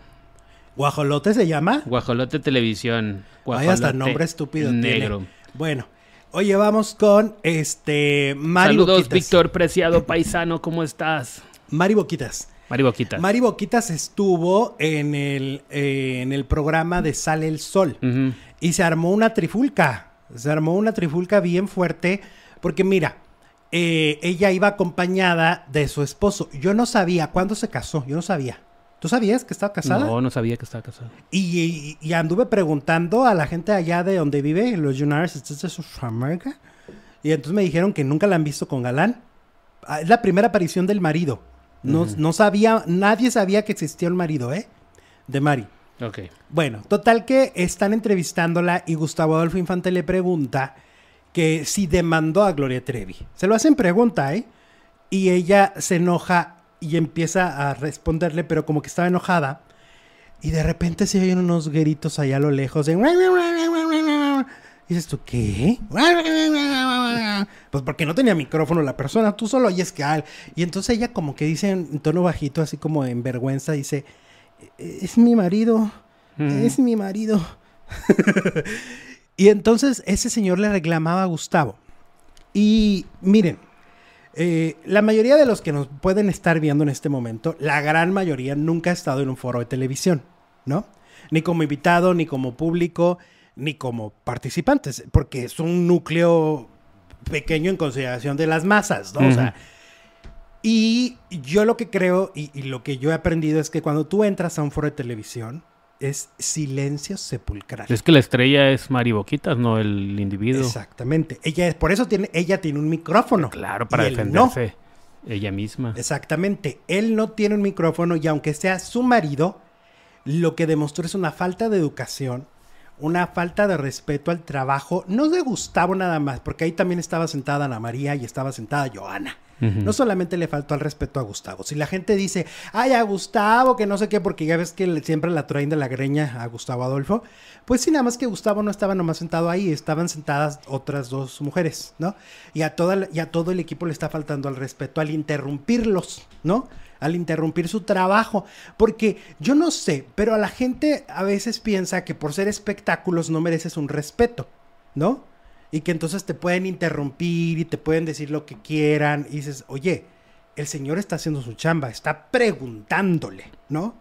A: ¿Guajolote se llama?
B: Guajolote Televisión.
A: Vaya hasta
B: Guajolote
A: nombre estúpido tiene.
B: Negro.
A: Bueno, oye, vamos con este Mari
B: Saludos,
A: Boquitas.
B: Víctor Preciado Paisano, ¿cómo estás?
A: Mari Boquitas.
B: Mari Boquita.
A: Mari Boquitas estuvo en el, eh, en el programa de Sale el Sol y se armó una trifulca. Se armó una trifulca bien fuerte porque mira, eh, ella iba acompañada de su esposo. Yo no sabía cuándo se casó, yo no sabía. ¿Tú sabías que estaba casada?
B: No, no sabía que estaba casado.
A: Y, y- y anduve preguntando a la gente allá de donde vive, los United States of America. Y entonces me dijeron que nunca la han visto con galán. Ah, Es la primera aparición del marido. No, no sabía, nadie sabía que existía el marido, ¿eh? De Mari.
B: Ok.
A: Bueno, total que están entrevistándola y Gustavo Adolfo Infante le pregunta que si demandó a Gloria Trevi. Se lo hacen pregunta, ¿eh? Y ella se enoja y empieza a responderle, pero como que estaba enojada. Y de repente se oyen unos gritos allá a lo lejos de... Y dices tú, ¿qué? Pues porque no tenía micrófono la persona, tú solo oyes que al... Y entonces ella como que dice en tono bajito, así como en vergüenza, dice, es mi marido, es mi marido. y entonces ese señor le reclamaba a Gustavo. Y miren, eh, la mayoría de los que nos pueden estar viendo en este momento, la gran mayoría nunca ha estado en un foro de televisión, ¿no? Ni como invitado, ni como público, ni como participantes, porque es un núcleo pequeño en consideración de las masas, ¿no? O sea, y yo lo que creo y, y lo que yo he aprendido es que cuando tú entras a un foro de televisión, es silencio sepulcral.
B: Es que la estrella es Mari Boquitas, no el individuo.
A: Exactamente. Ella es, por eso tiene, ella tiene un micrófono.
B: Claro, para
A: no.
B: defenderse ella misma.
A: Exactamente. Él no tiene un micrófono y aunque sea su marido, lo que demostró es una falta de educación, una falta de respeto al trabajo, no de Gustavo nada más, porque ahí también estaba sentada Ana María y estaba sentada Joana. No solamente le faltó al respeto a Gustavo. Si la gente dice, ay, a Gustavo, que no sé qué, porque ya ves que siempre la traen de la greña a Gustavo Adolfo, pues sí, nada más que Gustavo no estaba nomás sentado ahí, estaban sentadas otras dos mujeres, ¿no? Y a, toda, y a todo el equipo le está faltando al respeto al interrumpirlos, ¿no? Al interrumpir su trabajo. Porque yo no sé, pero a la gente a veces piensa que por ser espectáculos no mereces un respeto, ¿no? Y que entonces te pueden interrumpir y te pueden decir lo que quieran. Y dices, oye, el señor está haciendo su chamba, está preguntándole, ¿no?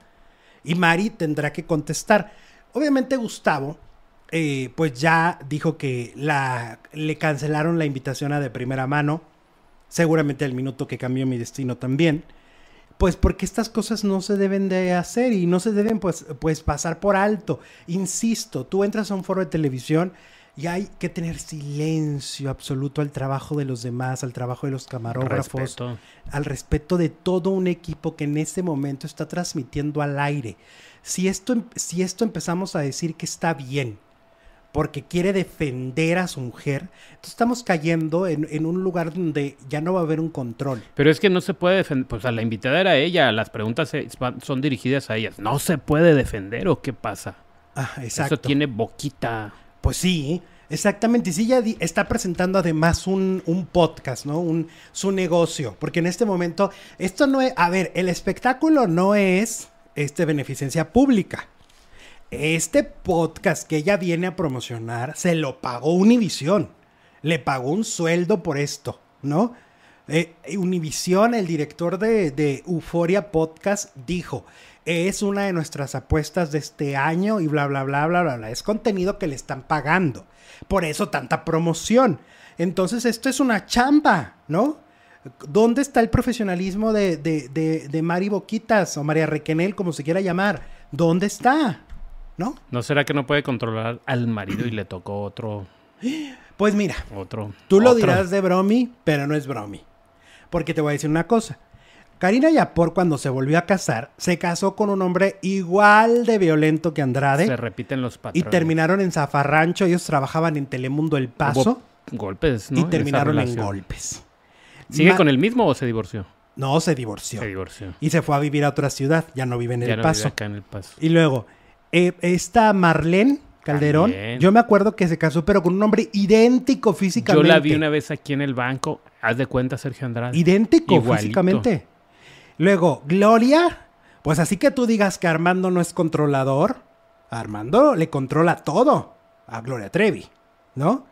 A: Y Mari tendrá que contestar. Obviamente Gustavo, eh, pues ya dijo que la, le cancelaron la invitación a de primera mano. Seguramente el minuto que cambió mi destino también. Pues porque estas cosas no se deben de hacer y no se deben pues, pues pasar por alto. Insisto, tú entras a un foro de televisión y hay que tener silencio absoluto al trabajo de los demás, al trabajo de los camarógrafos,
B: Respeto.
A: al respeto de todo un equipo que en este momento está transmitiendo al aire. Si esto, em- si esto empezamos a decir que está bien, porque quiere defender a su mujer, entonces estamos cayendo en, en un lugar donde ya no va a haber un control.
B: Pero es que no se puede defender. Pues a la invitada era ella. Las preguntas son dirigidas a ellas. No se puede defender o qué pasa.
A: Ah, exacto.
B: Eso tiene boquita.
A: Pues sí, exactamente. Y sí, ya está presentando además un, podcast, ¿no? Un, su negocio. Porque en este momento, esto no es. A ver, el espectáculo no es este, beneficencia pública. Este podcast que ella viene a promocionar se lo pagó Univision. Le pagó un sueldo por esto, ¿no? Eh, Univision, el director de, de Euforia Podcast, dijo, es una de nuestras apuestas de este año y bla, bla, bla, bla, bla, bla. Es contenido que le están pagando. Por eso tanta promoción. Entonces, esto es una chamba, ¿no? ¿Dónde está el profesionalismo de, de, de, de Mari Boquitas o María Requenel, como se quiera llamar? ¿Dónde está? ¿No?
B: ¿No será que no puede controlar al marido y le tocó otro,
A: Pues mira,
B: otro?
A: tú lo dirás de bromi, pero no es bromi. Porque te voy a decir una cosa. Karina Yapor, cuando se volvió a casar, se casó con un hombre igual de violento que Andrade.
B: Se repiten los
A: Y
B: patrones.
A: terminaron en Zafarrancho. Ellos trabajaban en Telemundo El Paso.
B: Hubo golpes, ¿no?
A: y terminaron en golpes.
B: ¿Sigue
A: Ma-
B: con el mismo o se divorció?
A: No, se divorció.
B: Se divorció.
A: Y se fue a vivir a otra ciudad. Ya no vive en
B: Ya
A: El
B: no vive
A: Paso.
B: acá en el paso.
A: Y luego, eh, esta Marlene Calderón,
B: También.
A: yo me acuerdo que se casó, pero con un hombre idéntico
B: Yo
A: físicamente.
B: la vi una vez aquí en el banco. Haz de cuenta, Sergio Andrade.
A: Idéntico
B: Igualito.
A: físicamente. Luego, Gloria, pues así que tú digas que Armando no es controlador, Armando le controla todo a Gloria Trevi, ¿no?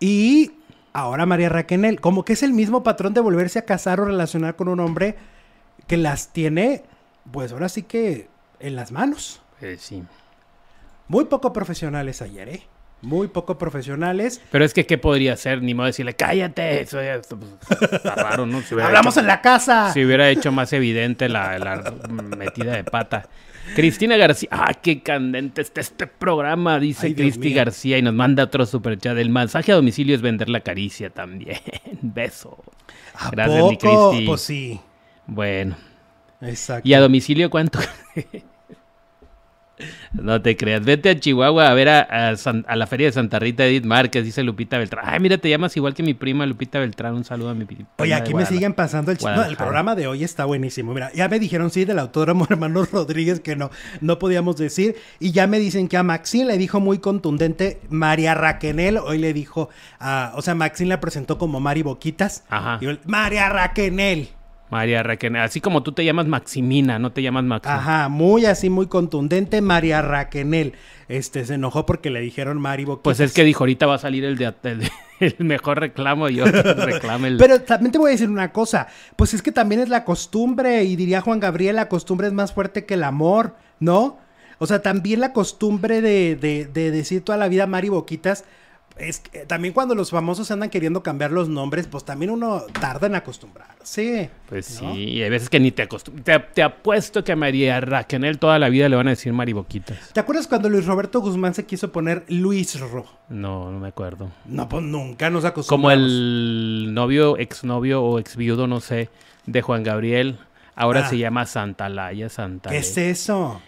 A: Y ahora María Raquenel, como que es el mismo patrón de volverse a casar o relacionar con un hombre que las tiene, pues ahora sí que en las manos.
B: Eh, sí.
A: Muy poco profesionales ayer, ¿eh? Muy poco profesionales.
B: Pero es que, ¿qué podría hacer? Ni modo de decirle, cállate. Eso ya está, pues, está raro, ¿no? Si
A: Hablamos
B: hecho-
A: en la casa.
B: Si hubiera hecho más evidente la, la metida de pata. Cristina García. Ah, qué candente está este programa, dice Cristi. García y nos manda otro superchat. El mensaje a domicilio es vender la caricia también. Beso.
A: ¿A
B: Gracias, mi
A: poco?
B: Cristi.
A: Pues sí.
B: Bueno.
A: Exacto.
B: ¿Y a domicilio cuánto? No te creas. Vete a Chihuahua a ver a, a San- a la feria de Santa Rita Edith Márquez, dice Lupita Beltrán. Ay, mira, te llamas igual que mi prima Lupita Beltrán. Un saludo a mi prima.
A: Oye, aquí me siguen pasando el. No, el programa de hoy está buenísimo. Mira, ya me dijeron sí del autódromo hermano Rodríguez que no, no podíamos decir. Y ya me dicen que a Maxine le dijo muy contundente María Raquenel. Hoy le dijo, a- o sea, Maxine la presentó como Mari Boquitas.
B: Ajá.
A: Y yo, María Raquenel.
B: María Raquel. Así como tú te llamas Maximina, no te llamas Maxim.
A: Ajá, muy así, muy contundente. María Raquenel. Este, se enojó porque le dijeron Mari Boquitas.
B: Pues es que dijo, ahorita va a salir el, de, el, el mejor reclamo y yo reclame el...
A: Pero también te voy a decir una cosa, pues es que también es la costumbre, y diría Juan Gabriel, la costumbre es más fuerte que el amor, ¿no? O sea, también la costumbre de, de- de decir toda la vida Mari Boquitas, es que también cuando los famosos andan queriendo cambiar los nombres, pues también uno tarda en acostumbrarse.
B: Pues
A: ¿no?
B: sí, y hay veces que ni te acostumbras. Te, te apuesto que a María Raquel toda la vida le van a decir mariboquitas.
A: ¿Te acuerdas cuando Luis Roberto Guzmán se quiso poner Luis Ro?
B: No, no me acuerdo.
A: No, pues nunca nos
B: Como
A: acostumbramos.
B: el novio, exnovio o exviudo, no sé, de Juan Gabriel. Ahora
A: Ah.
B: se llama Santalaya, Santalaya.
A: ¿Qué es eso?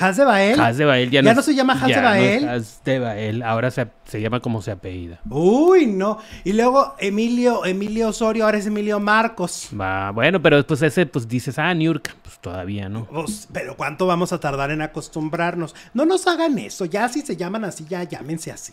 A: ¿Has de Bael?
B: Haz de Bael ya,
A: ¿Ya
B: es-
A: no se llama de
B: ya no es
A: Bael?
B: Haz de Bael, ahora se, se llama como se apellida.
A: Uy, no. Y luego Emilio, Emilio Osorio, ahora es Emilio Marcos.
B: Va, bueno, pero pues ese, pues dices, ah, Niurka, pues todavía, ¿no?
A: Pues, pero ¿cuánto vamos a tardar en acostumbrarnos? No nos hagan eso, ya si se llaman así, ya llámense así.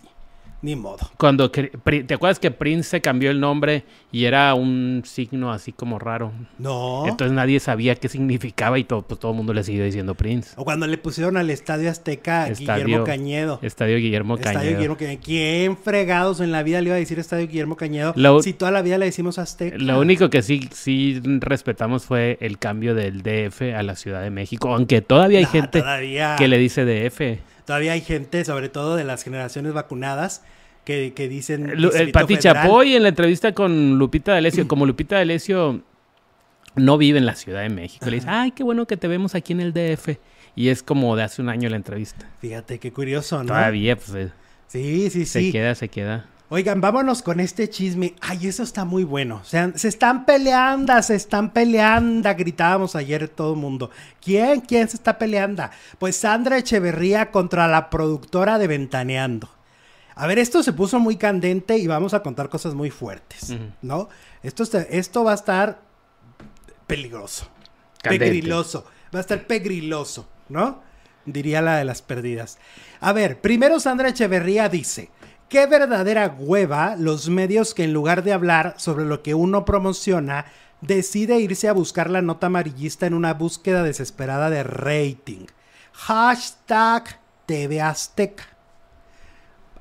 A: Ni modo.
B: Cuando, ¿te acuerdas que Prince se cambió el nombre y era un signo así como raro?
A: No.
B: Entonces nadie sabía qué significaba y todo, pues todo el mundo le siguió diciendo Prince.
A: o cuando le pusieron al Estadio Azteca
B: Estadio-
A: Guillermo Cañedo.
B: Estadio Guillermo
A: Estadio
B: Cañedo.
A: Guillermo Cañedo. ¿Quién fregados en la vida le iba a decir Estadio Guillermo Cañedo?
B: Lo-
A: si toda la vida le decimos Azteca.
B: Lo único que sí, sí respetamos fue el cambio del DF a la Ciudad de México, aunque todavía hay gente
A: todavía,
B: que le dice DF.
A: Todavía hay gente, sobre todo de las generaciones vacunadas, que, que dicen.
B: El
A: Distrito
B: Pati. Chapoy en la entrevista con Lupita D'Alessio, como Lupita D'Alessio no vive en la Ciudad de México, le dice, ay, qué bueno que te vemos aquí en el DF. Y es como de hace un año la entrevista.
A: Fíjate qué curioso, ¿no?
B: Todavía, pues, eh,
A: Sí, sí,
B: se
A: sí.
B: queda, se queda.
A: Oigan, vámonos con este chisme. Ay, eso está muy bueno. O sea, se están peleando, se están peleando. Gritábamos ayer todo el mundo. ¿Quién? ¿Quién se está peleando? Pues Sandra Echeverría contra la productora de Ventaneando. A ver, esto se puso muy candente y vamos a contar cosas muy fuertes. ¿no? Esto, esto va a estar peligroso.
B: Candente.
A: Pegriloso. Va a estar pegriloso, ¿no? Diría la de las perdidas. A ver, primero Sandra Echeverría dice, qué verdadera hueva los medios que en lugar de hablar sobre lo que uno promociona, decide irse a buscar la nota amarillista en una búsqueda desesperada de rating. Hashtag TV Azteca.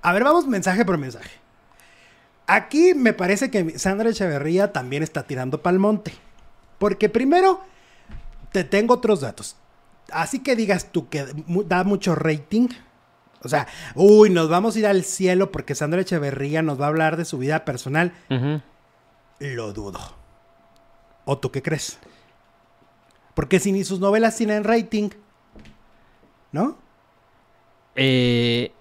A: A ver, vamos mensaje por mensaje. Aquí me parece que Sandra Echeverría también está tirando pa'l monte. Porque primero, te tengo otros datos. Así que digas tú que da mucho rating. O sea, uy, nos vamos a ir al cielo porque Sandra Echeverría nos va a hablar de su vida personal. Lo dudo. ¿O tú qué crees? Porque si ni sus novelas tienen rating, ¿no?
B: Eh,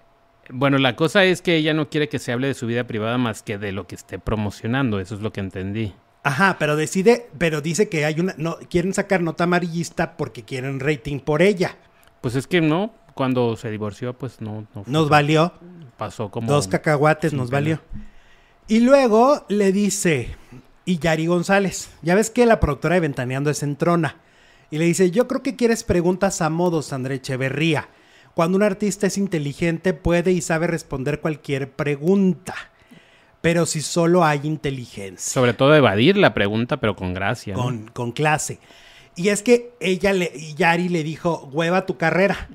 B: bueno, la cosa es que ella no quiere que se hable de su vida privada más que de lo que esté promocionando. Eso es lo que entendí.
A: Ajá, pero decide, pero dice que hay una, no, quieren sacar nota amarillista porque quieren rating por ella.
B: Pues es que no, cuando se divorció, pues no, no
A: Nos valió,
B: pasó como
A: dos cacahuates nos
B: pena.
A: valió. Y luego le dice, y Yari González, ya ves que la productora de Ventaneando es entrona. Y le dice, yo creo que quieres preguntas a modo, Sandra Echeverría. Cuando un artista es inteligente puede y sabe responder cualquier pregunta. Pero si solo hay inteligencia.
B: Sobre todo evadir la pregunta, pero con gracia. ¿no?
A: con, con clase. Y es que ella le, y Yari le dijo, hueva tu carrera.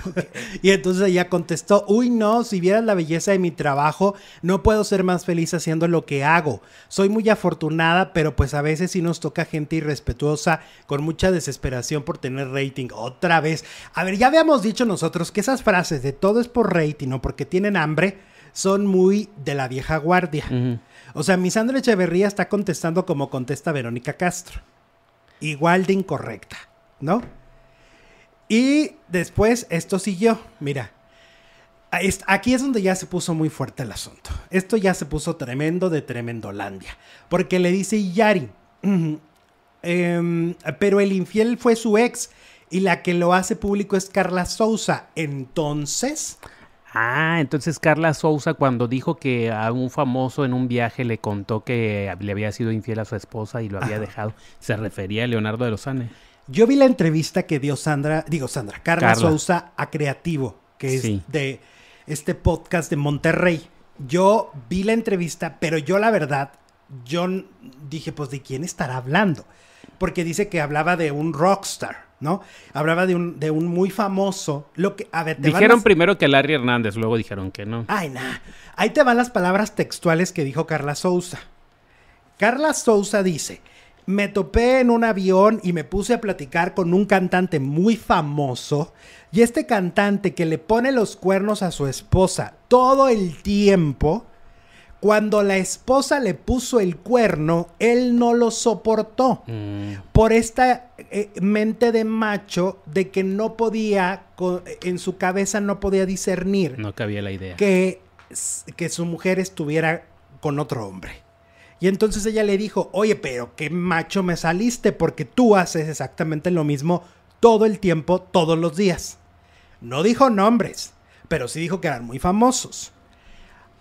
A: y entonces ella contestó, uy no, si vieras la belleza de mi trabajo, no puedo ser más feliz haciendo lo que hago. Soy muy afortunada, pero pues a veces sí nos toca gente irrespetuosa con mucha desesperación por tener rating. Otra vez. A ver, ya habíamos dicho nosotros que esas frases de todo es por rating o porque tienen hambre son muy de la vieja guardia. O sea, mi Sandra Echeverría está contestando como contesta Verónica Castro. Igual de incorrecta, ¿no? Y después esto siguió. Mira, aquí es donde ya se puso muy fuerte el asunto. Esto ya se puso tremendo de Tremendolandia. Porque le dice Yari, "Ujú, em, pero el infiel fue su ex y la que lo hace público es Carla Souza. Entonces,
B: Ah, entonces Carla Souza cuando dijo que a un famoso en un viaje le contó que le había sido infiel a su esposa y lo había dejado, se refería a Leonardo de Lozane.
A: Yo vi la entrevista que dio Sandra, digo Sandra, Carla,
B: Carla.
A: Souza a Creativo, que es
B: Sí.
A: de este podcast de Monterrey. Yo vi la entrevista, pero yo la verdad, yo dije, pues, ¿de quién estará hablando? Porque dice que hablaba de un rockstar, ¿no? Hablaba de un, de un muy famoso. Lo que, a ver, te van
B: Dijeron
A: las-
B: primero que Larry Hernández, luego dijeron que no.
A: Ay, nah. Ahí te van las palabras textuales que dijo Carla Souza. Carla Souza dice, me topé en un avión y me puse a platicar con un cantante muy famoso y este cantante que le pone los cuernos a su esposa todo el tiempo, cuando la esposa le puso el cuerno, él no lo soportó
B: Mm,
A: por esta eh, mente de macho de que no podía, en su cabeza no podía discernir
B: no cabía la idea.
A: que, que su mujer estuviera con otro hombre. Y entonces ella le dijo, oye, pero qué macho me saliste porque tú haces exactamente lo mismo todo el tiempo, todos los días. No dijo nombres, pero sí dijo que eran muy famosos.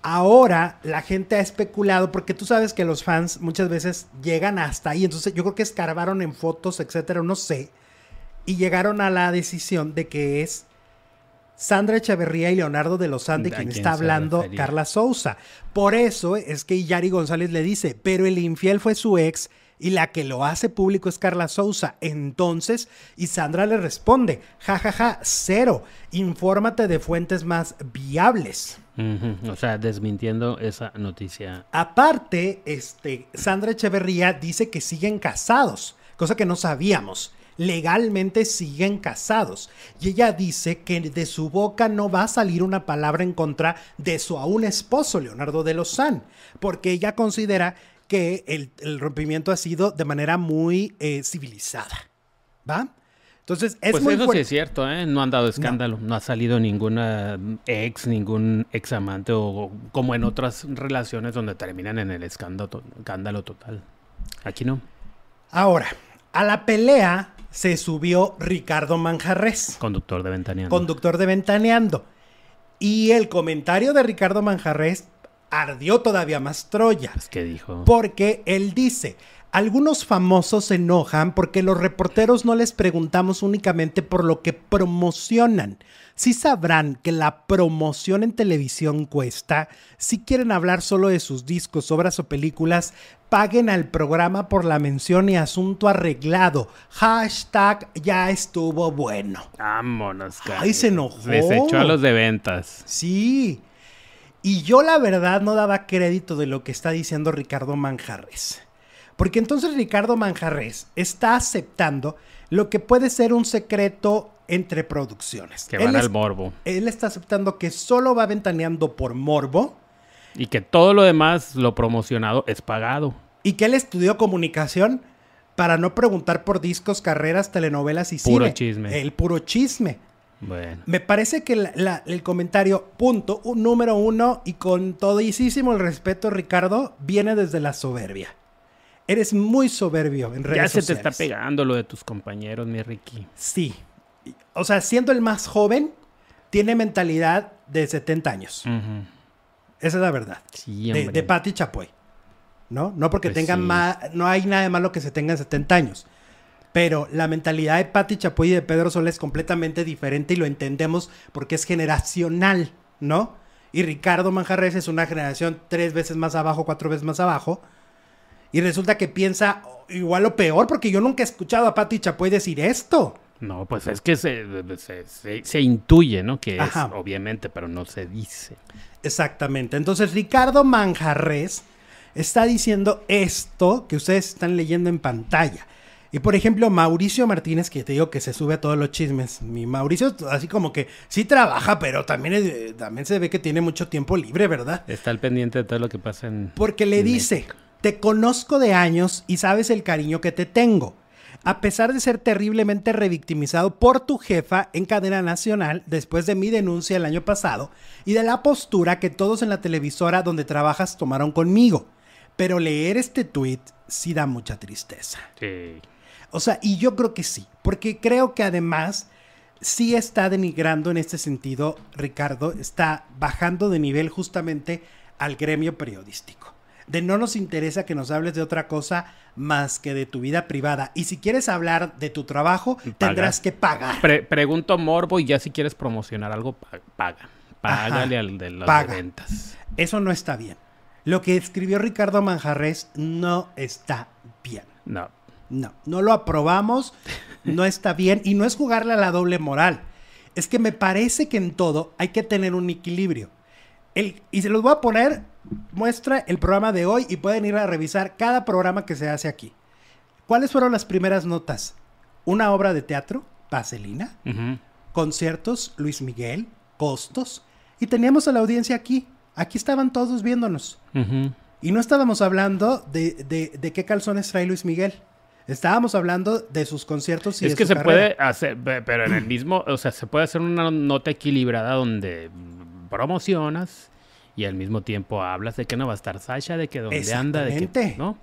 A: Ahora la gente ha especulado porque tú sabes que los fans muchas veces llegan hasta ahí, entonces yo creo que escarbaron en fotos, etcétera, no sé, y llegaron a la decisión de que es Sandra Echeverría y Leonardo de los Andes
B: ¿A
A: quien está hablando? Carla Souza. Por eso es que Yari González le dice, pero el infiel fue su ex y la que lo hace público es Carla Souza. Entonces, y Sandra le responde, jajaja, cero, infórmate de fuentes más viables.
B: O sea, desmintiendo esa noticia.
A: Aparte, este, Sandra Echeverría dice que siguen casados, cosa que no sabíamos. Legalmente siguen casados. Y ella dice que de su boca no va a salir una palabra en contra de su aún esposo, Leonardo de Lozán, porque ella considera que el, el rompimiento ha sido de manera muy eh, civilizada. ¿Va? Entonces, es
B: pues
A: muy
B: eso sí es cierto, ¿eh? No han dado escándalo. No, ha salido ninguna ex, ningún ex amante o como en otras relaciones donde terminan en el escándalo, escándalo total. Aquí no.
A: Ahora, a la pelea se subió Ricardo Manjarres.
B: Conductor de ventaneando.
A: conductor de Ventaneando. Y el comentario de Ricardo Manjarres ardió todavía más Troya.
B: Pues, ¿Qué dijo?
A: Porque él dice, algunos famosos se enojan porque los reporteros no les preguntamos únicamente por lo que promocionan. Si sabrán que la promoción en televisión cuesta, si quieren hablar solo de sus discos, obras o películas, paguen al programa por la mención y asunto arreglado. Hashtag ya estuvo bueno.
B: Vámonos, cara.
A: Ay, se enojó.
B: Les echó a los de ventas.
A: Sí. Y yo la verdad no daba crédito de lo que está diciendo Ricardo Manjarres. Porque entonces Ricardo Manjarres está aceptando lo que puede ser un secreto entre producciones.
B: Que
A: Él
B: van
A: es-
B: al morbo.
A: Él está aceptando que solo va ventaneando por morbo
B: Y que todo lo demás, lo promocionado, es pagado.
A: y que él estudió comunicación para no preguntar por discos, carreras, telenovelas y
B: Puro
A: cine.
B: chisme.
A: El puro chisme.
B: Bueno.
A: Me parece que la- la- el comentario punto un número uno y con todísimo el respeto, Ricardo, viene desde la soberbia. Eres muy soberbio en redes
B: Ya se te está pegando lo de tus compañeros, mi Ricky.
A: Sí. O sea, siendo el más joven, tiene mentalidad de 70 años. Esa es la verdad.
B: Sí,
A: de, Patti Chapoy. ¿No? No porque
B: Pues
A: tengan
B: sí.
A: más. No hay nada de malo que se tengan 70 años. Pero la mentalidad de Patti Chapoy y de Pedro Sola es completamente diferente y lo entendemos porque es generacional, ¿no? Y Ricardo Manjarres es una generación tres veces más abajo, cuatro veces más abajo. Y resulta que piensa igual o peor porque yo nunca he escuchado a Patti Chapoy decir esto.
B: No, pues es que se, se, se- se intuye, ¿no? Que
A: Ajá.
B: es, obviamente, pero no se dice.
A: Exactamente. Entonces Ricardo Manjarres está diciendo esto que ustedes están leyendo en pantalla. Y por ejemplo, Mauricio Martínez, que te digo que se sube a todos los chismes. Mi Mauricio, así como que sí trabaja, pero también, eh, también se ve que tiene mucho tiempo libre, ¿verdad?
B: Está al pendiente de todo lo que pasa en...
A: Porque le
B: en
A: dice, te conozco de años y sabes el cariño que te tengo. A pesar de ser terriblemente revictimizado por tu jefa en cadena nacional después de mi denuncia el año pasado y de la postura que todos en la televisora donde trabajas tomaron conmigo. Pero leer este tuit sí da mucha tristeza.
B: Sí.
A: O sea, y yo creo que sí, porque creo que además sí está denigrando en este sentido, Ricardo, está bajando de nivel justamente al gremio periodístico. De no nos interesa que nos hables de otra cosa más que de tu vida privada. Y si quieres hablar de tu trabajo, tendrás que pagar.
B: Pre- pregunto Morbo y ya si quieres promocionar algo, pa- paga. Págale
A: Ajá.
B: al de las
A: Paga.
B: ventas.
A: Eso no está bien. Lo que escribió Ricardo Manjarres no está bien.
B: No.
A: No, no lo aprobamos, no está bien y no es jugarle a la doble moral. Es que me parece que en todo hay que tener un equilibrio. El, y se los voy a poner, muestra el programa de hoy y pueden ir a revisar cada programa que se hace aquí. ¿Cuáles fueron las primeras notas? Una obra de teatro, Vaselina,
B: Ujú.
A: conciertos, Luis Miguel, costos, y teníamos a la audiencia aquí. Aquí estaban todos viéndonos. Y no estábamos hablando de, de- de qué calzones trae Luis Miguel. Estábamos hablando de sus conciertos y
B: es
A: de
B: que
A: su
B: se
A: carrera.
B: puede hacer, pe- pero en el mismo, o sea, se puede hacer una nota equilibrada donde promocionas y al mismo tiempo hablas de que no va a estar Sasha, de que dónde anda, de que. ¿no?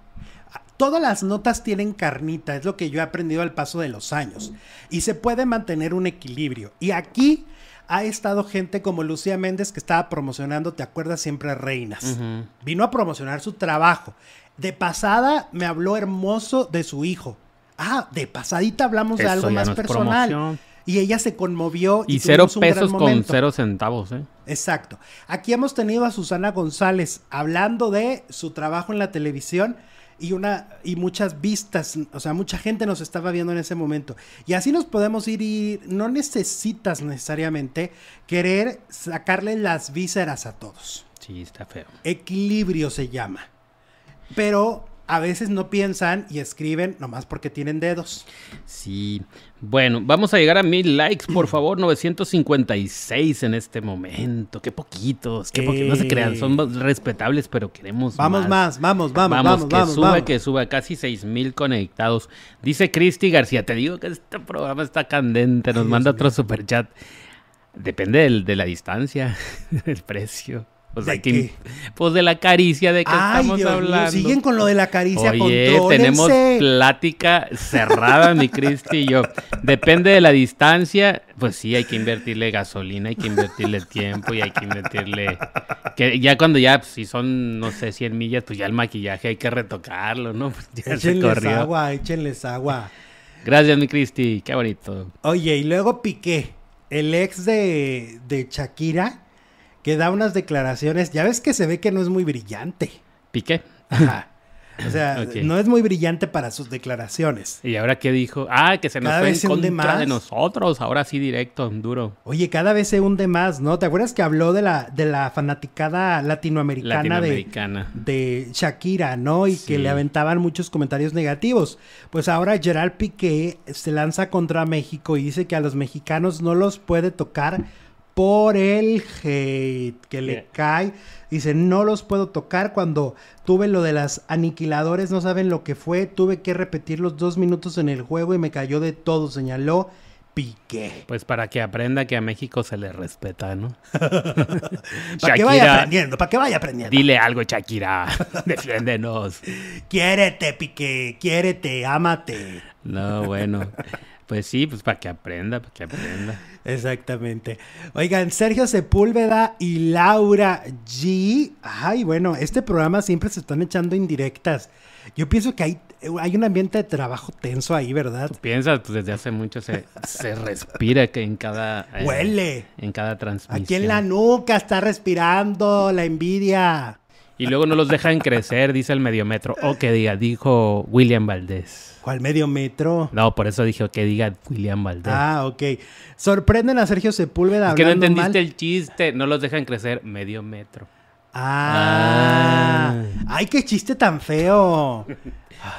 A: Todas las notas tienen carnita, es lo que yo he aprendido al paso de los años. Y se puede mantener un equilibrio. Y aquí ha estado gente como Lucía Méndez que estaba promocionando, ¿te acuerdas? Siempre Reinas. Vino a promocionar su trabajo. De pasada me habló hermoso de su hijo. Ah, de pasadita hablamos de algo más
B: no
A: personal.
B: promoción.
A: Y ella se conmovió.
B: Y cero
A: un gran
B: pesos con cero centavos, ¿eh?
A: Exacto. Aquí hemos tenido a Susana González hablando de su trabajo en la televisión y una y muchas vistas, o sea, mucha gente nos estaba viendo en ese momento. Y así nos podemos ir y no necesitas necesariamente querer sacarle las vísceras a todos.
B: Sí, está feo.
A: Equilibrio se llama. Pero a veces no piensan y escriben nomás porque tienen dedos.
B: Sí. Bueno, vamos a llegar a mil likes, por favor. 956 en este momento. Qué poquitos, qué poquitos. No se crean, son respetables, pero queremos
A: Vamos más, vamos, vamos,
B: Vamos,
A: vamos,
B: que
A: vamos.
B: sube,
A: vamos.
B: que sube. Casi 6000 conectados. Dice Cristi García, te digo que este programa está candente. Nos
A: Ay,
B: manda
A: Dios
B: otro superchat. Depende del- de la distancia, del precio. Pues,
A: ¿De qué?
B: pues de la caricia de que
A: Ay,
B: estamos
A: Dios
B: hablando.
A: siguen con lo de la caricia,
B: Oye, tenemos plática cerrada, mi Cristi y yo. Depende de la distancia, pues sí, hay que invertirle gasolina, hay que invertirle tiempo y hay que invertirle... Que ya cuando ya, pues, si son, no sé, 100 millas, pues ya el maquillaje hay que retocarlo, ¿no? Pues ya
A: Échenles agua, échenles agua.
B: Gracias, mi Cristi, qué bonito.
A: Oye, y luego Piqué, el ex de, de Shakira, que da unas declaraciones. Ya ves que se ve que no es muy brillante.
B: ¿Piqué?
A: Ajá. O sea, no es muy brillante para sus declaraciones.
B: ¿Y ahora qué dijo? Ah, que se nos
A: Cada
B: fue
A: vez
B: en contra de nosotros. Ahora sí directo, duro.
A: Oye, cada vez se hunde más, ¿no? ¿Te acuerdas que habló de la, de la fanaticada latinoamericana,
B: Latinoamericana.
A: de, de Shakira, ¿no? Y
B: Sí.
A: que le aventaban muchos comentarios negativos. Pues ahora Gerard Piqué se lanza contra México y dice que a los mexicanos no los puede tocar por el hate que le cae. Dice, no los puedo tocar cuando tuve lo de las aniquiladores, no saben lo que fue, tuve que repetir los dos minutos en el juego y me cayó de todo, señaló Piqué.
B: Pues para que aprenda que a México se le respeta, ¿no?
A: Para que vaya aprendiendo, para que vaya aprendiendo.
B: dile algo, Shakira. Defiéndenos.
A: Quiérete, Piqué, quiérete, ámate.
B: No, bueno. Pues sí, pues para que aprenda, para que aprenda.
A: Exactamente. Oigan, Sergio Sepúlveda y Laura G. Ay, bueno, este programa siempre se están echando indirectas. Yo pienso que hay, hay un ambiente de trabajo tenso ahí, ¿verdad?
B: Piensas, pues desde hace mucho se, se respira que en cada... eh,
A: Huele.
B: En cada transmisión.
A: Aquí en la nuca está respirando la envidia.
B: Y luego no los dejan crecer, dice el mediometro. O que diga, dijo William Valdés.
A: ¿Cuál medio metro?
B: No, por eso dijo que diga William Valdés.
A: Ah, ok. Sorprenden a Sergio Sepúlveda
B: es que no entendiste
A: mal.
B: el chiste. No los dejan crecer medio metro.
A: Ah.
B: Ah.
A: Ay, qué chiste tan feo.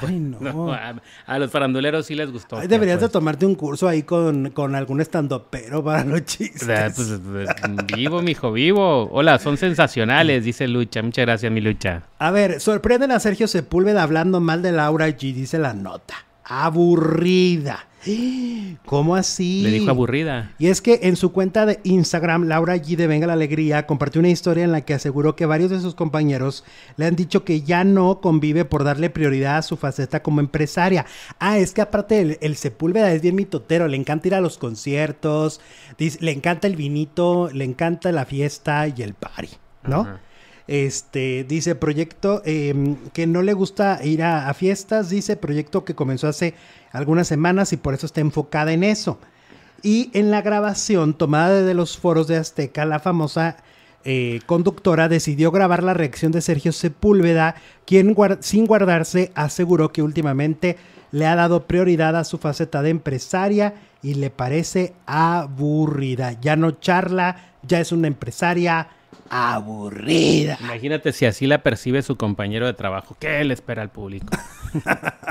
A: Ay, no.
B: No, a, a los faranduleros sí les gustó.
A: Ay, deberías de
B: pues.
A: tomarte un curso ahí con, con algún estandopero para los chistes.
B: Ah, pues, pues, vivo, mijo, vivo. Hola, son sensacionales, dice Lucha. Muchas gracias, mi Lucha.
A: A ver, sorprenden a Sergio Sepúlveda hablando mal de Laura G, dice la nota. Aburrida. ¿Cómo así?
B: Le dijo aburrida.
A: Y es que en su cuenta de Instagram, Laura G de Venga la Alegría compartió una historia en la que aseguró que varios de sus compañeros le han dicho que ya no convive por darle prioridad a su faceta como empresaria. Ah, es que aparte el, el Sepúlveda es bien mitotero, le encanta ir a los conciertos, dice- le encanta el vinito, le encanta la fiesta y el party, ¿no?
B: Ajá.
A: Este, dice proyecto eh, que no le gusta ir a, fiestas, dice proyecto que comenzó hace algunas semanas y por eso está enfocada en eso. Y en la grabación tomada de los foros de Azteca, la famosa eh, conductora decidió grabar la reacción de Sergio Sepúlveda, quien sin guardarse aseguró que últimamente le ha dado prioridad a su faceta de empresaria y le parece aburrida. Ya no charla, ya es una empresaria aburrida.
B: Imagínate si así la percibe su compañero de trabajo. ¿Qué le espera al público?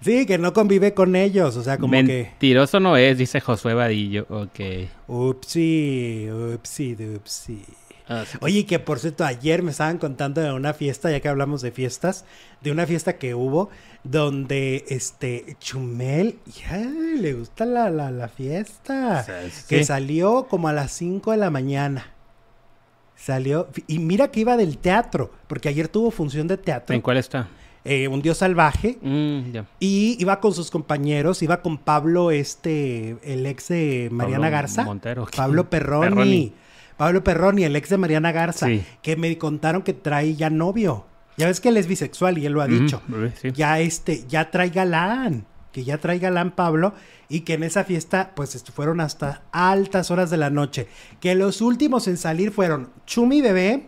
A: Sí, que no convive con ellos, o sea, como que...
B: Mentiroso no es, dice Josué Vadillo. Ok.
A: Upsi, upsi, upsi.
B: Ah, sí.
A: Oye, que por cierto, ayer me estaban contando de una fiesta, ya que hablamos de fiestas, de una fiesta que hubo donde este Chumel, ya le gusta la, la, la fiesta,
B: O sea,
A: que- salió como a las 5 de la mañana. Salió, y mira que iba del teatro, porque ayer tuvo función de teatro,
B: ¿En cuál está?
A: eh, Un Dios Salvaje,
B: Mm,
A: y iba con sus compañeros, iba con Pablo, este, el ex de Mariana
B: Pablo
A: Garza.
B: Montero.
A: Pablo Perroni.
B: Perroni.
A: Pablo Perroni, el ex de Mariana Garza,
B: Sí.
A: que me contaron que trae ya novio. Ya ves que él es bisexual y él lo ha dicho.
B: sí.
A: Ya este, ya trae galán, que ya trae galán Pablo y que en esa fiesta pues fueron hasta altas horas de la noche. Que los últimos en salir fueron Chumi Bebé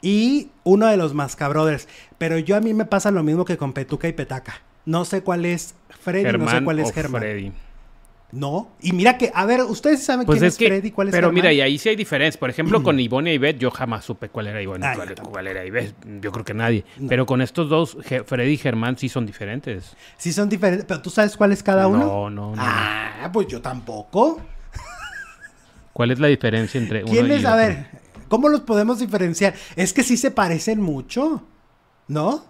A: y uno de los Mascabrothers. Pero yo a mí me pasa lo mismo que con Petuca y Petaca. No sé cuál es Freddy, no sé
B: Germán
A: cuál es Germán.
B: Freddy.
A: No, y mira que, a ver, ustedes saben
B: Pues
A: quién
B: es
A: es,
B: que,
A: Freddy, cuál es
B: pero
A: Germán?
B: mira, y ahí sí hay diferencias. Por ejemplo, con Ivonne y Ivette, yo jamás supe cuál era Ivonne y
A: Ah,
B: cuál, era Ivette. Yo creo que nadie. Pero con estos dos, Freddy y Germán sí son diferentes.
A: Sí son diferentes, pero ¿tú sabes cuál es cada uno?
B: No, no, no.
A: Ah, pues yo tampoco.
B: ¿Cuál es la diferencia entre uno
A: ¿Quién
B: y
A: es? A
B: otro?
A: ver, ¿cómo los podemos diferenciar? Es que sí se parecen mucho, ¿no?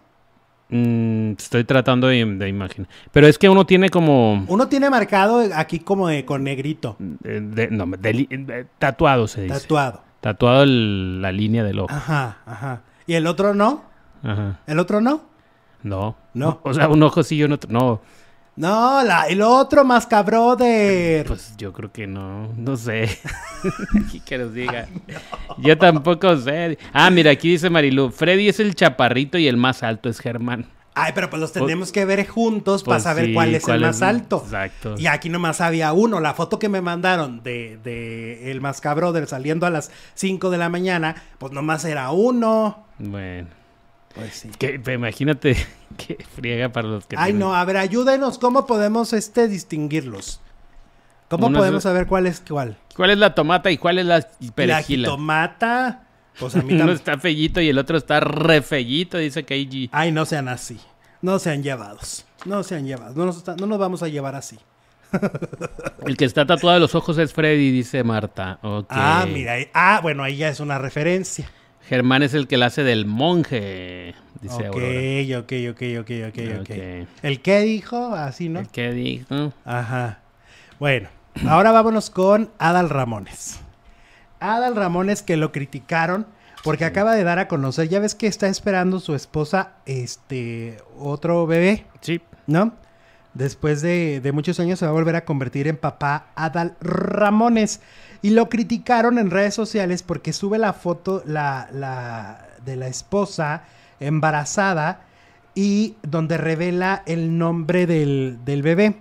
B: Mm, estoy tratando de, de imaginar. Pero es que uno tiene como...
A: Uno tiene marcado aquí como de, con negrito,
B: eh, de- no, de- tatuado se dice.
A: tatuado.
B: Tatuado el- la línea del ojo.
A: Ajá, ajá. ¿Y el otro no?
B: Ajá.
A: ¿El otro no?
B: No.
A: No.
B: O sea, un ojo sí y un otro... No.
A: No, la, el otro más brother.
B: Pues yo creo que no, no sé. Aquí que nos diga. Yo tampoco sé. Ah, mira, aquí dice Marilu, Freddy es el chaparrito y el más alto es Germán.
A: Ay, pero pues los tenemos que ver juntos para
B: Pues
A: saber
B: sí,
A: cuál es
B: cuál
A: el
B: es-
A: más alto.
B: exacto.
A: Y aquí nomás había uno. La foto que me mandaron de, de el Mascabrother saliendo a las 5 de la mañana, pues nomás era uno.
B: Bueno.
A: Pues sí.
B: Que, imagínate que friega para los que
A: Ay,
B: tienen-
A: no, a ver, ayúdenos. ¿Cómo podemos este distinguirlos? ¿Cómo
B: Uno es-
A: podemos saber cuál es cuál?
B: ¿Cuál es la tomata y cuál es la perejila?
A: La jitomata. Pues a mí
B: Uno está fellito y el otro está re fellito, dice Keiji.
A: Ay, no sean así. No sean llevados. No sean llevados. No nos, está- no nos vamos a llevar así.
B: El que está tatuado de los ojos es Freddy, dice Marta.
A: Ah, mira. ahí- Ah, bueno, ahí ya es una referencia.
B: Germán es el que la hace del monje, dice
A: ok,
B: Aurora.
A: ok, ok, ok, ok, ok. ¿El qué dijo? Así, ¿no?
B: El que dijo.
A: Ajá. Bueno, ahora vámonos con Adal Ramones. Adal Ramones que lo criticaron porque acaba de dar a conocer, ya ves que está esperando su esposa, este, otro bebé,
B: Sí.
A: ¿no? Después de, de muchos años se va a volver a convertir en papá Adal Ramones. Y lo criticaron en redes sociales porque sube la foto la, la- de la esposa embarazada y donde revela el nombre del, del bebé.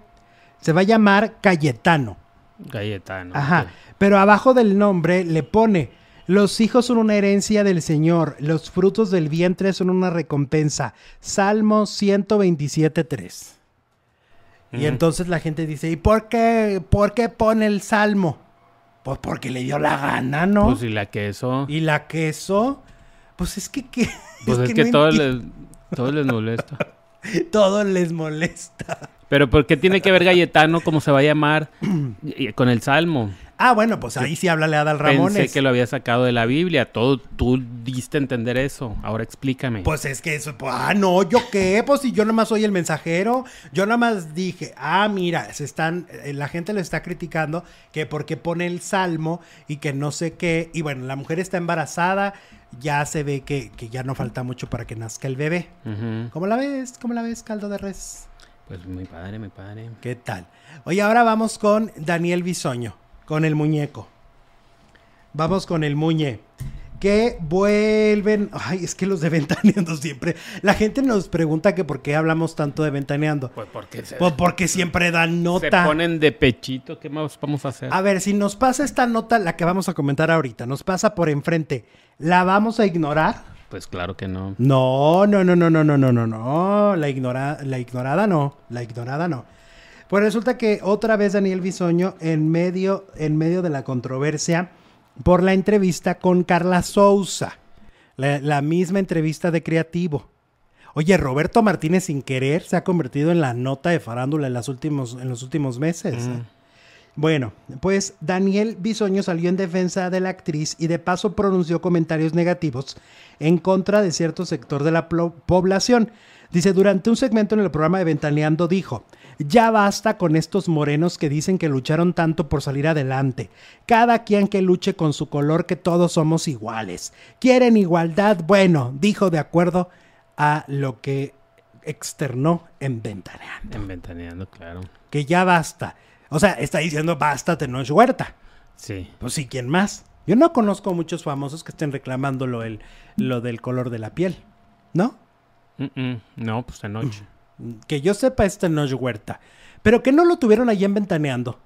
A: Se va a llamar Cayetano.
B: Galletano.
A: Ajá. Pero abajo del nombre le pone, los hijos son una herencia del Señor, los frutos del vientre son una recompensa. Salmo 127.3. Y
B: Ujú.
A: entonces la gente dice, ¿y por qué, por qué pone el salmo? Pues porque le dio la gana, ¿no?
B: Pues y la queso.
A: Y la queso, pues es que, que-
B: Pues es, que,
A: no
B: todo,
A: enti-
B: les, todo les molesta.
A: todo les molesta.
B: Pero ¿por qué tiene que ver Galletano como se va a llamar con el Salmo?
A: Ah, bueno, pues ahí sí háblale a Adal Ramones.
B: Pensé que lo había sacado de la Biblia. Todo, tú diste a entender eso. Ahora explícame.
A: Pues es que eso, pues, ah, no, ¿yo qué? Pues si yo nomás soy el mensajero, yo nomás dije, ah, mira, se están, eh, la gente lo está criticando que porque pone el salmo y que no sé qué, y bueno, la mujer está embarazada, ya se ve que, que ya no falta mucho para que nazca el bebé. ¿Cómo la ves? ¿Cómo la ves, caldo de res?
B: Pues muy padre, muy padre.
A: ¿Qué tal? Oye, ahora vamos con Daniel Bisoño, con el muñeco. Vamos con el muñe. Que vuelven. Ay, es que los de Ventaneando siempre. La gente nos pregunta que por qué hablamos tanto de Ventaneando.
B: Pues porque se,
A: Pues porque siempre dan
B: se
A: nota.
B: ponen de pechito. ¿Qué más vamos a hacer?
A: A ver, si nos pasa esta nota, la que vamos a comentar ahorita, nos pasa por enfrente, ¿la vamos a ignorar?
B: Pues claro que no.
A: No, no, no, no, no, no, no, no, no. La, ignora, la ignorada no. La ignorada no. Pues resulta que otra vez Daniel Bisoño en medio, en medio de la controversia por la entrevista con Carla Souza. La, la misma entrevista de creativo. Oye, Roberto Martínez sin querer se ha convertido en la nota de farándula en, las últimos, en los últimos meses. ¿eh? Bueno, pues Daniel Bisoño salió en defensa de la actriz y de paso pronunció comentarios negativos en contra de cierto sector de la población. Dice, durante un segmento en el programa de Ventaneando dijo, ya basta con estos morenos que dicen que lucharon tanto por salir adelante. Cada quien que luche con su color que todos somos iguales. ¿Quieren igualdad? Bueno, dijo de acuerdo a lo que externó en Ventaneando.
B: En Ventaneando, claro.
A: Que ya basta. O sea, está diciendo basta Tenoch Huerta.
B: Sí.
A: Pues sí, ¿quién más? Yo no conozco muchos famosos que estén reclamando lo, el- lo del color de la piel, ¿no?
B: Mm, mm. No, pues de noche.
A: Que yo sepa es Tenoch Huerta. Pero que no lo tuvieron allí en Ventaneando.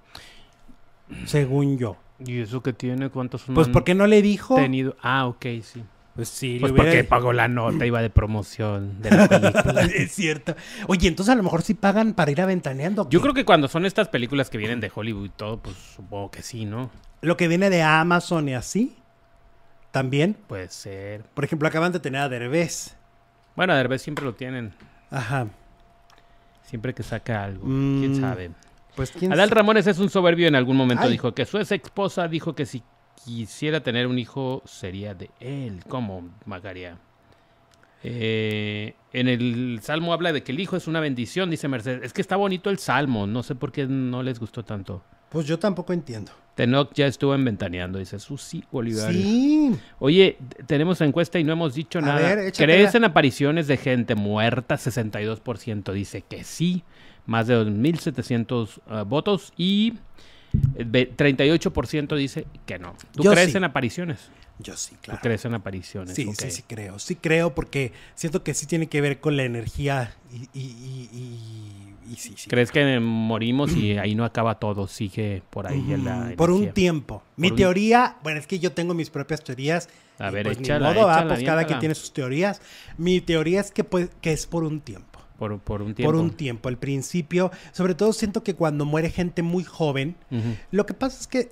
A: Según yo.
B: ¿Y eso qué tiene? ¿Cuántos
A: Pues porque no le dijo.
B: tenido? Ah, ok, sí.
A: Pues sí,
B: Pues
A: hubiera-
B: porque pagó la nota, iba de promoción de la película.
A: es cierto. Oye, entonces a lo mejor sí pagan para ir a Ventaneando.
B: Yo creo que cuando son estas películas que vienen de Hollywood y todo, pues supongo que sí, ¿no?
A: Lo que viene de Amazon y así. También.
B: Puede ser.
A: Por ejemplo, acaban de tener a Derbez.
B: Bueno, a Derbez siempre lo tienen.
A: Ajá.
B: Siempre que saca algo.
A: Mm,
B: ¿Quién sabe?
A: Pues quién
B: Adal? Ramones es un soberbio. En algún momento
A: Ay.
B: dijo que su ex esposa dijo que si quisiera tener un hijo sería de él. ¿Cómo, Magaria? Eh, en el Salmo habla de que el hijo es una bendición, dice Mercedes. Es que está bonito el Salmo. No sé por qué no les gustó tanto.
A: Pues yo tampoco entiendo.
B: Tenoch ya estuvo en Ventaneando, dice Susi Olivares.
A: Sí.
B: Oye, tenemos encuesta y no hemos dicho
A: A
B: nada.
A: ver.
B: ¿Crees en apariciones de gente muerta? 62% dice que sí. Más de 2.700 ah, votos. Y 38% dice que no. ¿Tú
A: Yo
B: crees
A: sí.
B: en apariciones?
A: Yo sí,
B: ¿Tú
A: claro.
B: crees en apariciones?
A: Sí, sí, sí creo. Sí creo porque siento que sí tiene que ver con la energía y, y, y, y- y sí, sí.
B: ¿Crees que morimos y ahí no acaba todo? Sigue por ahí en la
A: Mm, por un tiempo. Mi
B: Por un-
A: teoría, bueno, es que yo tengo mis propias teorías.
B: A ver,
A: pues ni
B: échala,
A: modo, ¿va?
B: échala,
A: pues cada quien tiene sus teorías. Mi teoría es que, pues, que es por un tiempo.
B: Por, por un tiempo.
A: Por un tiempo. Al principio, sobre todo siento que cuando muere gente muy joven, lo que pasa es que,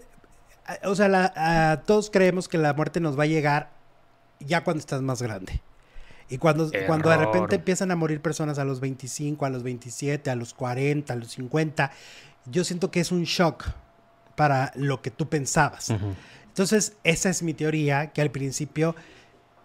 A: ah, o sea, la- todos creemos que la muerte nos va a llegar ya cuando estás más grande. Y cuando, cuando de repente empiezan a morir personas a los 25, a los 27, a los 40, a los 50, yo siento que es un shock para lo que tú pensabas. Entonces, esa es mi teoría, que al principio,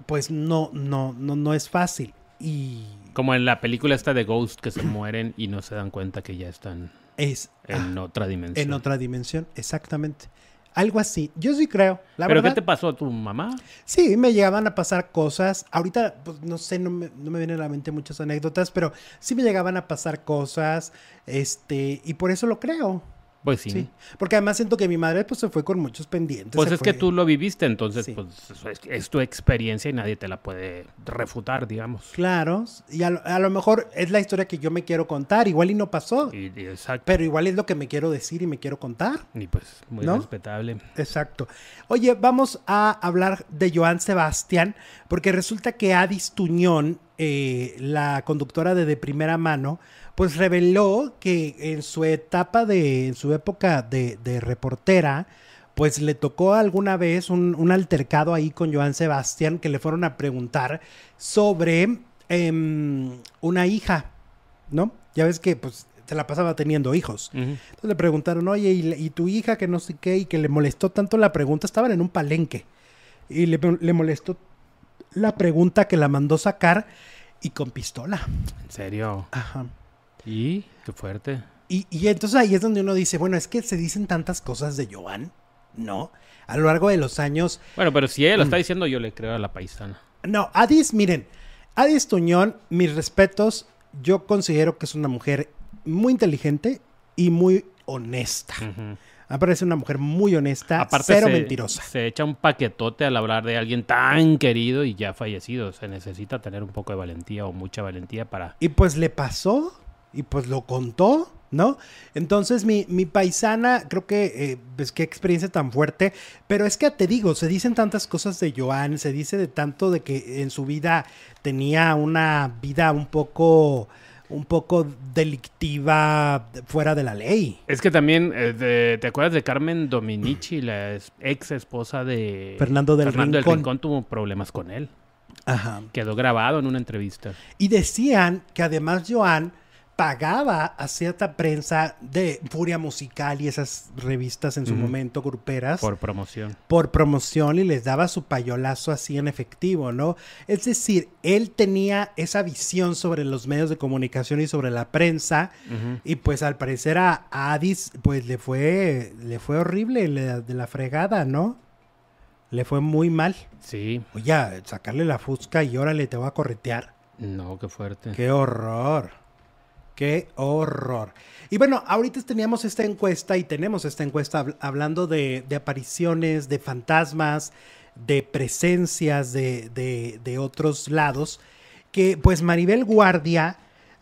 A: pues no, no, no, no es fácil. Y
B: Como en la película esta de Ghost que se mueren y no se dan cuenta que ya están
A: es
B: en
A: ah,
B: otra dimensión.
A: en otra dimensión, exactamente. Algo así. Yo sí creo, la
B: ¿Pero
A: verdad.
B: qué te pasó a tu mamá?
A: Sí, me llegaban a pasar cosas. Ahorita, pues no sé, no me, no me vienen a la mente muchas anécdotas, pero sí me llegaban a pasar cosas. Este, y por eso lo creo.
B: Pues sí.
A: Sí. Porque además siento que mi madre pues se fue con muchos pendientes.
B: Pues es que tú lo viviste, entonces
A: Sí.
B: pues es, es tu experiencia y nadie te la puede refutar, digamos.
A: Claro, y a lo, a lo mejor es la historia que yo me quiero contar, igual y no pasó,
B: Y, y exacto.
A: pero igual es lo que me quiero decir y me quiero contar.
B: Y pues muy
A: ¿No?
B: respetable.
A: Exacto. Oye, vamos a hablar de Joan Sebastián, porque resulta que Adis Tuñón, eh, la conductora de De Primera Mano, pues reveló que en su etapa de, en su época de, de reportera, pues le tocó alguna vez un, un altercado ahí con Joan Sebastián que le fueron a preguntar sobre em, una hija, ¿no? Ya ves que pues se la pasaba teniendo hijos. Entonces le preguntaron, oye, ¿y, y tu hija que no sé qué? Y que le molestó tanto la pregunta, estaban en un palenque. Y le, le molestó la pregunta que la mandó sacar y con pistola.
B: En serio.
A: Ajá.
B: Y qué fuerte.
A: Y, y entonces ahí es donde uno dice, bueno, es que se dicen tantas cosas de Joan, ¿no? A lo largo de los años.
B: Bueno, pero si ella lo está
A: Mm.
B: diciendo, yo le creo a la paisana.
A: No, Adis, miren, Adis Tuñón, mis respetos, yo considero que es una mujer muy inteligente y muy honesta.
B: Ujú.
A: Me parece una mujer muy honesta,
B: Aparte
A: cero
B: se,
A: mentirosa.
B: se echa un paquetote al hablar de alguien tan querido y ya fallecido. Se necesita tener un poco de valentía o mucha valentía para...
A: Y pues le pasó y pues lo contó, ¿no? Entonces mi, mi paisana, creo que, eh, pues qué experiencia tan fuerte, pero es que te digo, se dicen tantas cosas de Joan, se dice de tanto de que en su vida tenía una vida un poco, un poco delictiva fuera de la ley.
B: Es que también, eh, de- ¿te acuerdas de Carmen Dominici, la ex esposa de
A: Fernando del
B: Fernando
A: Rincón.
B: del Rincón? Tuvo problemas con él.
A: Ajá.
B: Quedó grabado en una entrevista.
A: Y decían que además Joan pagaba a cierta prensa de Furia Musical y esas revistas en su momento gruperas.
B: Por promoción.
A: por promoción y les daba su payolazo así en efectivo, ¿no? Es decir, él tenía esa visión sobre los medios de comunicación y sobre la prensa y pues al parecer a a Adis pues le fue le fue horrible le- de la fregada, ¿no? Le fue muy mal.
B: Sí,
A: Oye, sacarle la fusca y órale, te voy a corretear.
B: no, qué fuerte.
A: Qué horror. Qué horror. Y bueno, ahorita teníamos esta encuesta y tenemos esta encuesta habl- hablando de, de apariciones, de fantasmas, de presencias de, de- de otros lados, que pues Maribel Guardia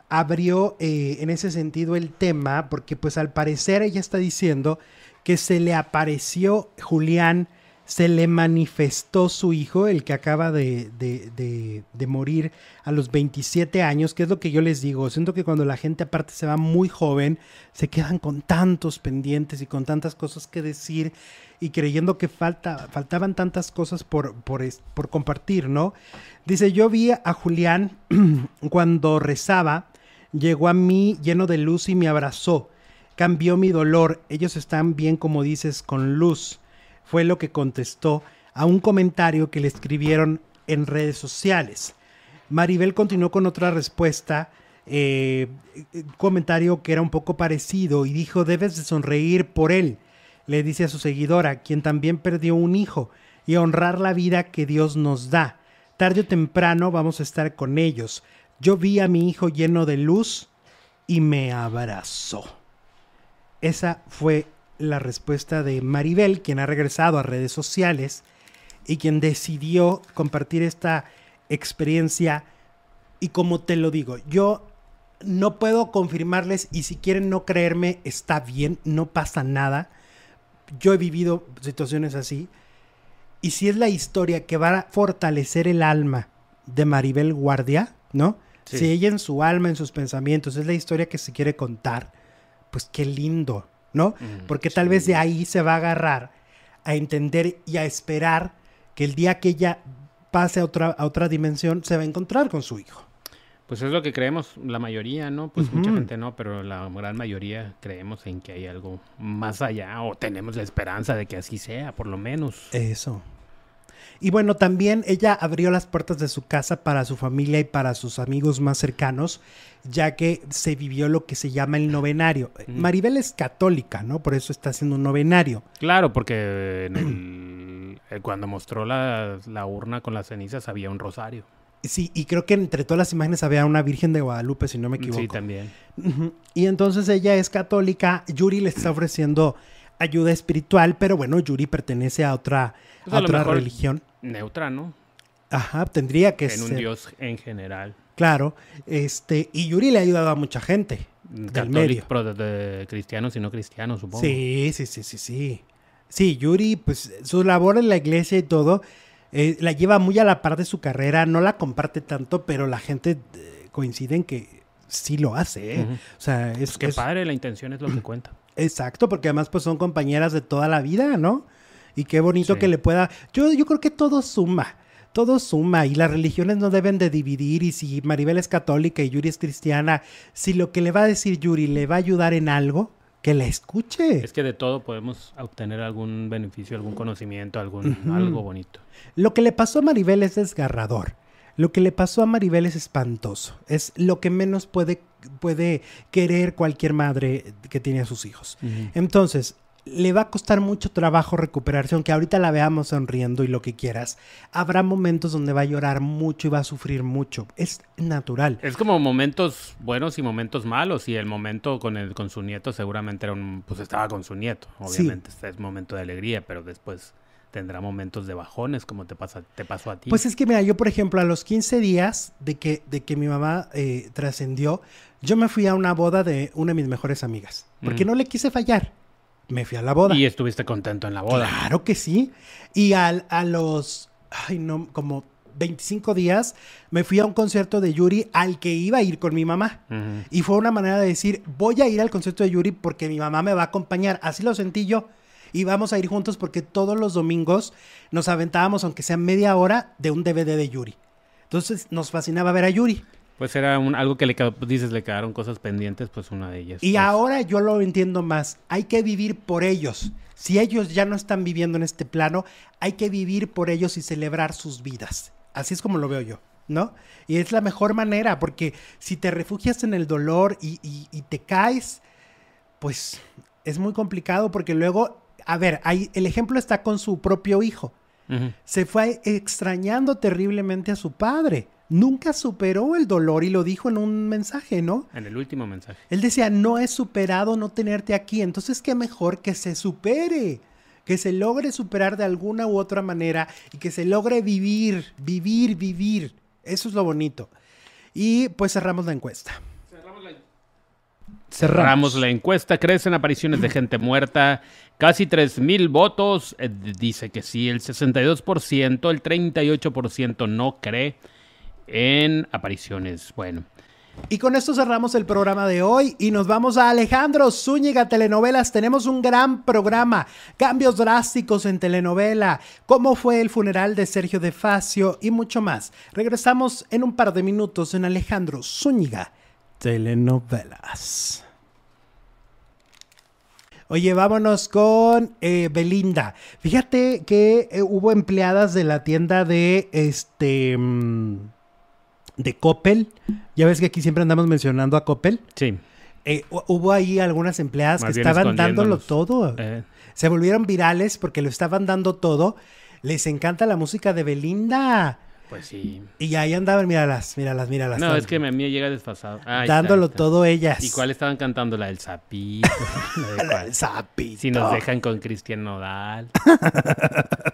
A: abrió eh, en ese sentido el tema, porque pues al parecer ella está diciendo que se le apareció Julián, se le manifestó su hijo, el que acaba de, de- de- morir a los 27 años, que es lo que yo les digo, siento que cuando la gente aparte se va muy joven, se quedan con tantos pendientes y con tantas cosas que decir y creyendo que falta, faltaban tantas cosas por, por, por compartir, ¿no? Dice, yo vi a Julián cuando rezaba, llegó a mí lleno de luz y me abrazó, cambió mi dolor, ellos están bien como dices, con luz, fue lo que contestó a un comentario que le escribieron en redes sociales. Maribel continuó con otra respuesta, eh, un comentario que era un poco parecido y dijo, debes de sonreír por él, le dice a su seguidora, quien también perdió un hijo, y honrar la vida que Dios nos da. Tarde o temprano vamos a estar con ellos. Yo vi a mi hijo lleno de luz y me abrazó. Esa fue la respuesta de Maribel, quien ha regresado a redes sociales y quien decidió compartir esta experiencia. Y como te lo digo, yo no puedo confirmarles y si quieren no creerme, está bien, no pasa nada. Yo he vivido situaciones así. Y si es la historia que va a fortalecer el alma de Maribel Guardia, ¿no?
B: Sí.
A: Si ella en su alma, en sus pensamientos, es la historia que se quiere contar, pues qué lindo, ¿no?
B: Mm,
A: Porque tal
B: sí.
A: vez de ahí se va a agarrar a entender y a esperar que el día que ella pase a otra, a otra dimensión se va a encontrar con su hijo.
B: Pues es lo que creemos, la mayoría, ¿no? Pues mucha gente no, pero la gran mayoría creemos en que hay algo más allá o tenemos la esperanza de que así sea, por lo menos.
A: Eso. Y bueno, también ella abrió las puertas de su casa para su familia y para sus amigos más cercanos, ya que se vivió lo que se llama el novenario. Maribel es católica, ¿no? Por eso está haciendo un novenario.
B: Claro, porque en el- eh, cuando mostró la, la urna con las cenizas había un rosario.
A: Sí, y creo que entre todas las imágenes había una Virgen de Guadalupe, si no me equivoco.
B: Sí, también.
A: Y entonces ella es católica, Yuri le está ofreciendo ayuda espiritual, pero bueno, Yuri pertenece a otra,
B: Pues
A: a otra religión.
B: Neutra, ¿no?
A: Ajá, tendría que
B: en un
A: ser.
B: dios en general.
A: Claro, este, y Yuri le ha ayudado a mucha gente del medio.
B: pero de, de cristianos y no cristianos, supongo.
A: Sí, sí, sí, sí, sí. Sí, Yuri, pues su labor en la iglesia y todo, eh, la lleva muy a la par de su carrera, no la comparte tanto, pero la gente eh, coincide en que sí lo hace, ¿eh? O sea, es,
B: Pues qué
A: es-
B: padre, la intención es lo que cuenta.
A: Exacto, porque además pues son compañeras de toda la vida, ¿no? Y qué bonito
B: Sí.
A: que le pueda... Yo, yo creo que todo suma, todo suma y las religiones no deben de dividir y si Maribel es católica y Yuri es cristiana, si lo que le va a decir Yuri le va a ayudar en algo, que la escuche.
B: Es que de todo podemos obtener algún beneficio, algún conocimiento, algún algo bonito.
A: Lo que le pasó a Maribel es desgarrador. Lo que le pasó a Maribel es espantoso. Es lo que menos puede, puede querer cualquier madre que tiene a sus hijos. Entonces, le va a costar mucho trabajo recuperarse, aunque ahorita la veamos sonriendo y lo que quieras. Habrá momentos donde va a llorar mucho y va a sufrir mucho. Es natural.
B: Es como momentos buenos y momentos malos. Y el momento con el con su nieto seguramente era un, pues estaba con su nieto.
A: Sí.
B: Obviamente este es momento de alegría, pero después tendrá momentos de bajones como te pasa, te pasó a ti.
A: Pues es que mira, yo por ejemplo a los 15 días de que, de que mi mamá eh, trascendió, yo me fui a una boda de una de mis mejores amigas, porque
B: Mm.
A: no le quise fallar. Me fui a la boda.
B: y estuviste contento en la boda.
A: Claro que sí. Y al- a los, ay no, como 25 días me fui a un concierto de Yuri al que iba a ir con mi mamá. Y fue una manera de decir, voy a ir al concierto de Yuri porque mi mamá me va a acompañar. Así lo sentí yo. Y vamos a ir juntos porque todos los domingos nos aventábamos, aunque sea media hora, de un DVD de Yuri. Entonces nos fascinaba ver a Yuri.
B: Pues era un, algo que le dices, le quedaron cosas pendientes, pues una de ellas.
A: Y
B: pues,
A: ahora yo lo entiendo más. Hay que vivir por ellos. Si ellos ya no están viviendo en este plano, hay que vivir por ellos y celebrar sus vidas. Así es como lo veo yo, ¿no? Y es la mejor manera, porque si te refugias en el dolor y, y- y te caes, pues es muy complicado porque luego, a ver, ahí, el ejemplo está con su propio hijo. Se fue extrañando terriblemente a su padre. Nunca superó el dolor y lo dijo en un mensaje, ¿no?
B: En el último mensaje.
A: Él decía, no he superado no tenerte aquí, entonces qué mejor que se supere, que se logre superar de alguna u otra manera y que se logre vivir, vivir, vivir. Eso es lo bonito. Y pues cerramos la encuesta.
B: Cerramos la encuesta. Crecen apariciones de gente muerta. Casi 3.000 votos. eh, dice que sí, el 62%. El 38% no cree en apariciones. Bueno,
A: Y con esto cerramos el programa de hoy y nos vamos a Alejandro Zúñiga Telenovelas. Tenemos un gran programa, cambios drásticos en telenovela, cómo fue el funeral de Sergio de Facio y mucho más. Regresamos en un par de minutos en Alejandro Zúñiga Telenovelas. Oye, vámonos con eh, Belinda. Fíjate que eh, hubo empleadas de la tienda de este mm, de Coppel. Ya ves que aquí siempre andamos mencionando a Coppel.
B: sí.
A: Eh, hu- hubo ahí algunas empleadas
B: Más
A: que estaban dándolo todo. Se volvieron virales porque lo estaban dando todo. Les encanta la música de Belinda.
B: Pues sí.
A: Y ahí andaban, míralas, míralas, míralas.
B: No, es que a mí me llega desfasado. Ah, está,
A: Dándolo
B: está.
A: todo ellas.
B: ¿Y cuál estaban cantando? La del sapito. la
A: del sapito.
B: Si nos dejan con Cristian Nodal.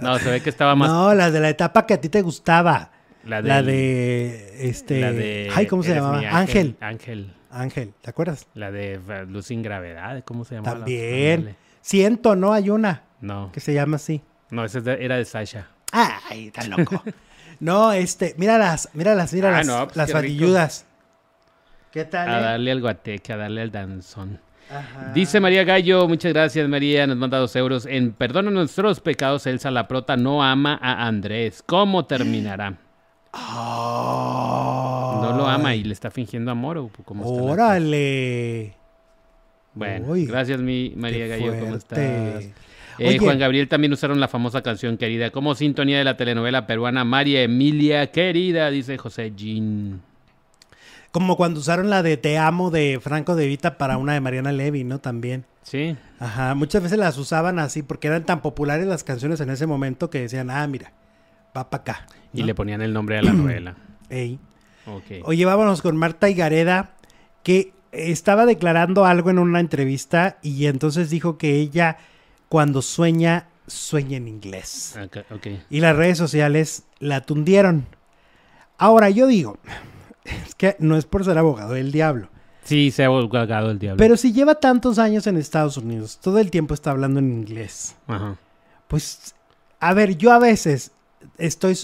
B: No, se ve que estaba más.
A: No, la de la etapa que a ti te gustaba.
B: la,
A: de. Este.
B: la de
A: Ay, ¿cómo se llamaba?
B: mi
A: Ángel.
B: Ángel.
A: Ángel, ¿te acuerdas?
B: La de Luz sin Gravedad. ¿Cómo se llamaba? la-
A: También. Siento, ¿no? Hay una
B: No,
A: que se llama así.
B: no, esa era de Sasha.
A: Ay, tan loco. no, este, míralas, míralas, míralas.
B: Ah, no, pues
A: las
B: qué rico.
A: ¿Qué tal?
B: A
A: eh?
B: darle al guateque, a darle al danzón.
A: Ajá.
B: Dice María Gallo, muchas gracias María, nos manda dos euros. En Perdona nuestros pecados, Elsa la prota no ama a Andrés. ¿Cómo terminará? No lo ama y le está fingiendo amor o cómo está?
A: Órale.
B: Bueno,
A: Uy,
B: gracias mi María Gallo, ¿cómo estás? Eh. Juan Gabriel también usaron la famosa canción querida como sintonía de la telenovela peruana María Emilia querida, dice José Jean.
A: Como cuando usaron la de Te amo de Franco de Vita para una de Mariana Levy, ¿no? También.
B: Sí,
A: Ajá, muchas veces las usaban así porque eran tan populares las canciones en ese momento que decían, ah, mira, va para acá.
B: y le ponían el nombre a la novela.
A: Ey. Oye, vámonos con Marta Higareda, que estaba declarando algo en una entrevista y entonces dijo que ella cuando sueña, sueña en inglés.
B: Ok, ok.
A: Y las redes sociales la tundieron. Ahora yo digo, es que no es por ser abogado del diablo,
B: Sí, se ha volcado el diablo.
A: pero si lleva tantos años en Estados Unidos, todo el tiempo está hablando en inglés.
B: Ajá.
A: Pues, a ver, yo a veces estoy,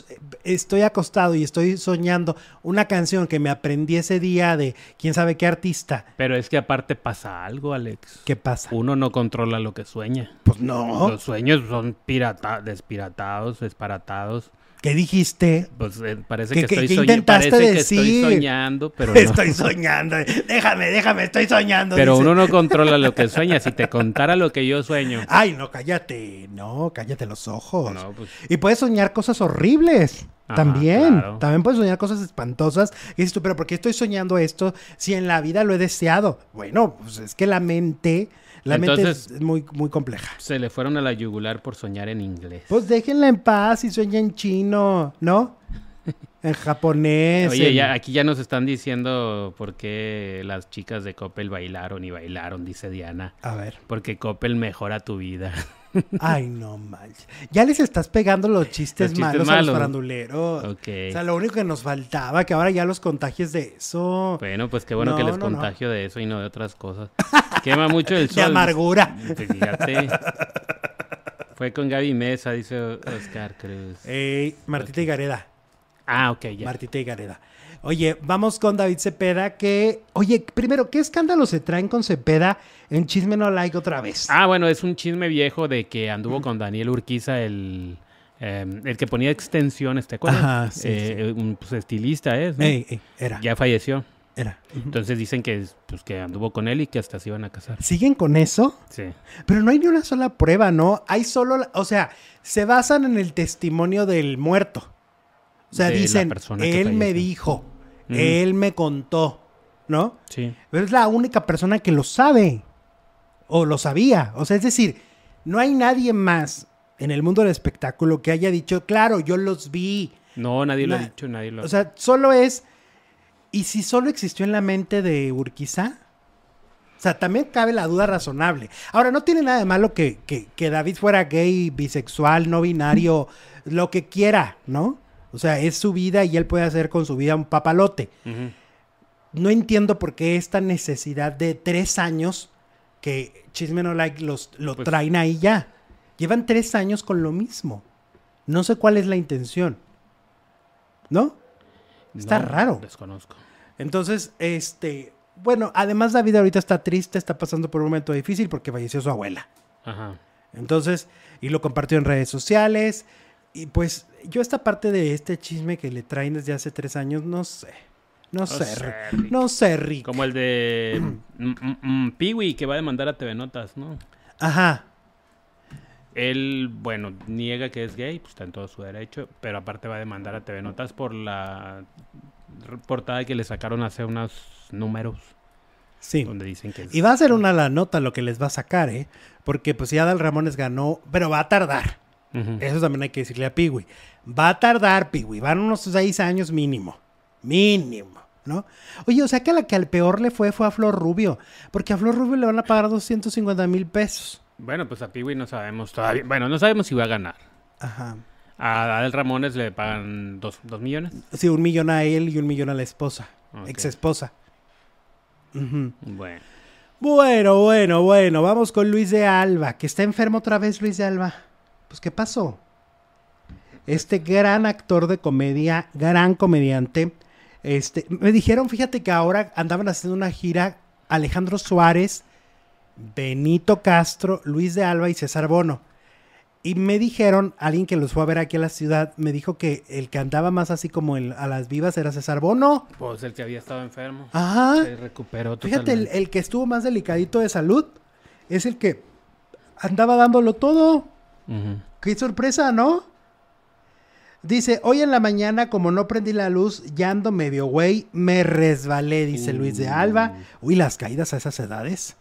A: estoy acostado y estoy soñando una canción que me aprendí ese día de quién sabe qué artista.
B: Pero es que aparte pasa algo, Alex.
A: ¿Qué pasa?
B: Uno no controla lo que sueña.
A: Pues no.
B: Los sueños son pirata despiratados, desparatados.
A: ¿Qué dijiste?
B: Pues eh, parece
A: ¿Qué-
B: que estoy
A: qué
B: soñando.
A: intentaste
B: Parece que estoy
A: decir?
B: soñando, pero no.
A: Estoy soñando. Déjame, déjame, estoy soñando.
B: Pero
A: dice.
B: uno no controla lo que sueña. Si te contara lo que yo sueño.
A: Ay, no, cállate. No, cállate los ojos.
B: No, pues
A: Y puedes soñar cosas horribles.
B: Ajá,
A: También.
B: claro.
A: También puedes soñar cosas espantosas. Y dices tú, pero ¿por qué estoy soñando esto si en la vida lo he deseado? Bueno, pues es que la mente, la mente
B: Entonces-
A: es muy, muy compleja.
B: se le fueron a la yugular por soñar en inglés.
A: Pues déjenla en paz y sueña en chino, ¿no? En japonés.
B: Oye,
A: en-
B: ya, aquí ya nos están diciendo por qué las chicas de Coppel bailaron y bailaron, dice Diana.
A: A ver.
B: Porque Coppel mejora tu vida.
A: Ay, no manches. Ya les estás pegando los chistes,
B: Los chistes
A: malos, a los faranduleros.
B: Ok.
A: O sea, lo único que nos faltaba, que ahora ya los contagies de eso.
B: Bueno, pues qué bueno
A: No,
B: que les
A: no, no.
B: contagio de eso y no de otras cosas. Quema mucho el
A: de
B: sol.
A: amargura.
B: Pues Fíjate. Fue con Gaby Mesa, dice Oscar Cruz.
A: Ey, Martita y Gareda.
B: Ah, ok, ya.
A: Martita y Gareda. Oye, vamos con David Cepeda, que... Oye, primero, ¿qué escándalo se traen con Cepeda en Chisme No Like otra vez?
B: Ah, bueno, es un chisme viejo de que anduvo con Daniel Urquiza, el, eh, el que ponía extensiones, ¿te acuerdas?
A: Ajá, sí,
B: Eh, Un pues, estilista es, ¿no?
A: Ey, ey, era,
B: Ya falleció.
A: era.
B: Entonces dicen que, pues, que anduvo con él y que hasta se iban a casar.
A: ¿Siguen con eso?
B: Sí.
A: Pero no hay ni una sola prueba, ¿no? Hay solo, o sea, se basan en el testimonio del muerto. O sea,
B: De la
A: dicen,
B: persona que
A: él me dijo, él me contó, ¿no?
B: Sí.
A: Pero es la única persona que lo sabe. O lo sabía. O sea, es decir, no hay nadie más en el mundo del espectáculo que haya dicho, claro, yo los vi.
B: No, nadie lo ha dicho, nadie lo
A: O sea, solo es. ¿Y si solo existió en la mente de Urquiza? O sea, también cabe la duda razonable. Ahora, no tiene nada de malo que, que- que David fuera gay, bisexual, no binario, lo que quiera, ¿no? O sea, es su vida y él puede hacer con su vida un papalote. No entiendo por qué esta necesidad de tres años que Chisme No Like los, lo
B: Pues-
A: traen ahí ya. Llevan tres años con lo mismo. No sé cuál es la intención. ¿No? Está
B: No,
A: raro.
B: Desconozco.
A: Entonces, este, bueno, además David ahorita está triste, está pasando por un momento difícil porque falleció su abuela.
B: Ajá.
A: Entonces, y lo compartió en redes sociales. Y pues, yo esta parte de este chisme que le traen desde hace tres años, no sé. No sé,
B: sé,
A: Rick.
B: Rick.
A: No sé, Rick.
B: Como el de mm, mm, mm, Peewee que va a demandar a TV Notas, ¿no?
A: Ajá.
B: Él, bueno, niega que es gay, pues está en todo su derecho, pero aparte va a demandar a TV Notas por la portada que le sacaron hace unos números
A: Sí.
B: donde dicen que es...
A: Y va a ser una la nota lo que les va a sacar, ¿eh? Porque pues ya Dal Ramones ganó, pero va a tardar. Eso también hay que decirle a Piwi. Va a tardar, Piwi. Van unos seis años mínimo. Mínimo, ¿no? Oye, o sea que a la que al peor le fue fue a Flor Rubio. Porque a Flor Rubio le van a pagar 250 mil pesos.
B: Bueno, pues a Piwi no sabemos todavía. Bueno, no sabemos si va a ganar.
A: Ajá.
B: A Adel Ramones le pagan dos, dos millones.
A: Sí, un millón a él y un millón a la esposa. Ex esposa.
B: Bueno.
A: Bueno, bueno, bueno. Vamos con Luis de Alba. Que está enfermo otra vez, Luis de Alba. Pues, ¿qué pasó? Este gran actor de comedia, gran comediante. Este, me dijeron, fíjate que ahora andaban haciendo una gira Alejandro Suárez, Benito Castro, Luis de Alba y César Bono. Y me dijeron, alguien que los fue a ver aquí a la ciudad, me dijo que el que andaba más así como el- a las vivas era César Bono.
B: Pues el que había estado enfermo.
A: Ajá.
B: Se recuperó
A: Fíjate, el,
B: totalmente.
A: el que estuvo más delicadito de salud es el que andaba dándolo todo. Qué sorpresa, ¿no? Dice, hoy en la mañana, como no prendí la luz, ya ando medio güey, me resbalé, dice Luis de Alba. Uy, las caídas a esas edades.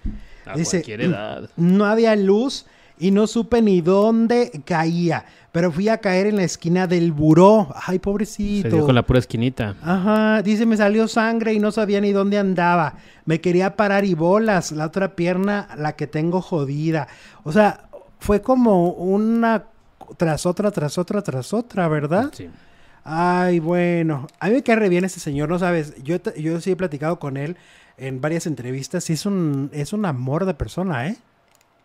B: A
A: Dice,
B: cualquier edad.
A: No había luz y no supe ni dónde caía, pero fui a caer en la esquina del buró. Ay,
B: Se
A: pobrecito.
B: dio con la pura esquinita.
A: Ajá, dice, me salió sangre y no sabía ni dónde andaba. Me quería parar y bolas, la otra pierna, la que tengo jodida. O sea, fue como una tras otra, tras otra, tras otra, ¿verdad?
B: Sí.
A: Ay, bueno, a mí me cae re bien ese señor, no sabes, yo, yo sí he platicado con él en varias entrevistas y es un, es un amor de persona, ¿eh?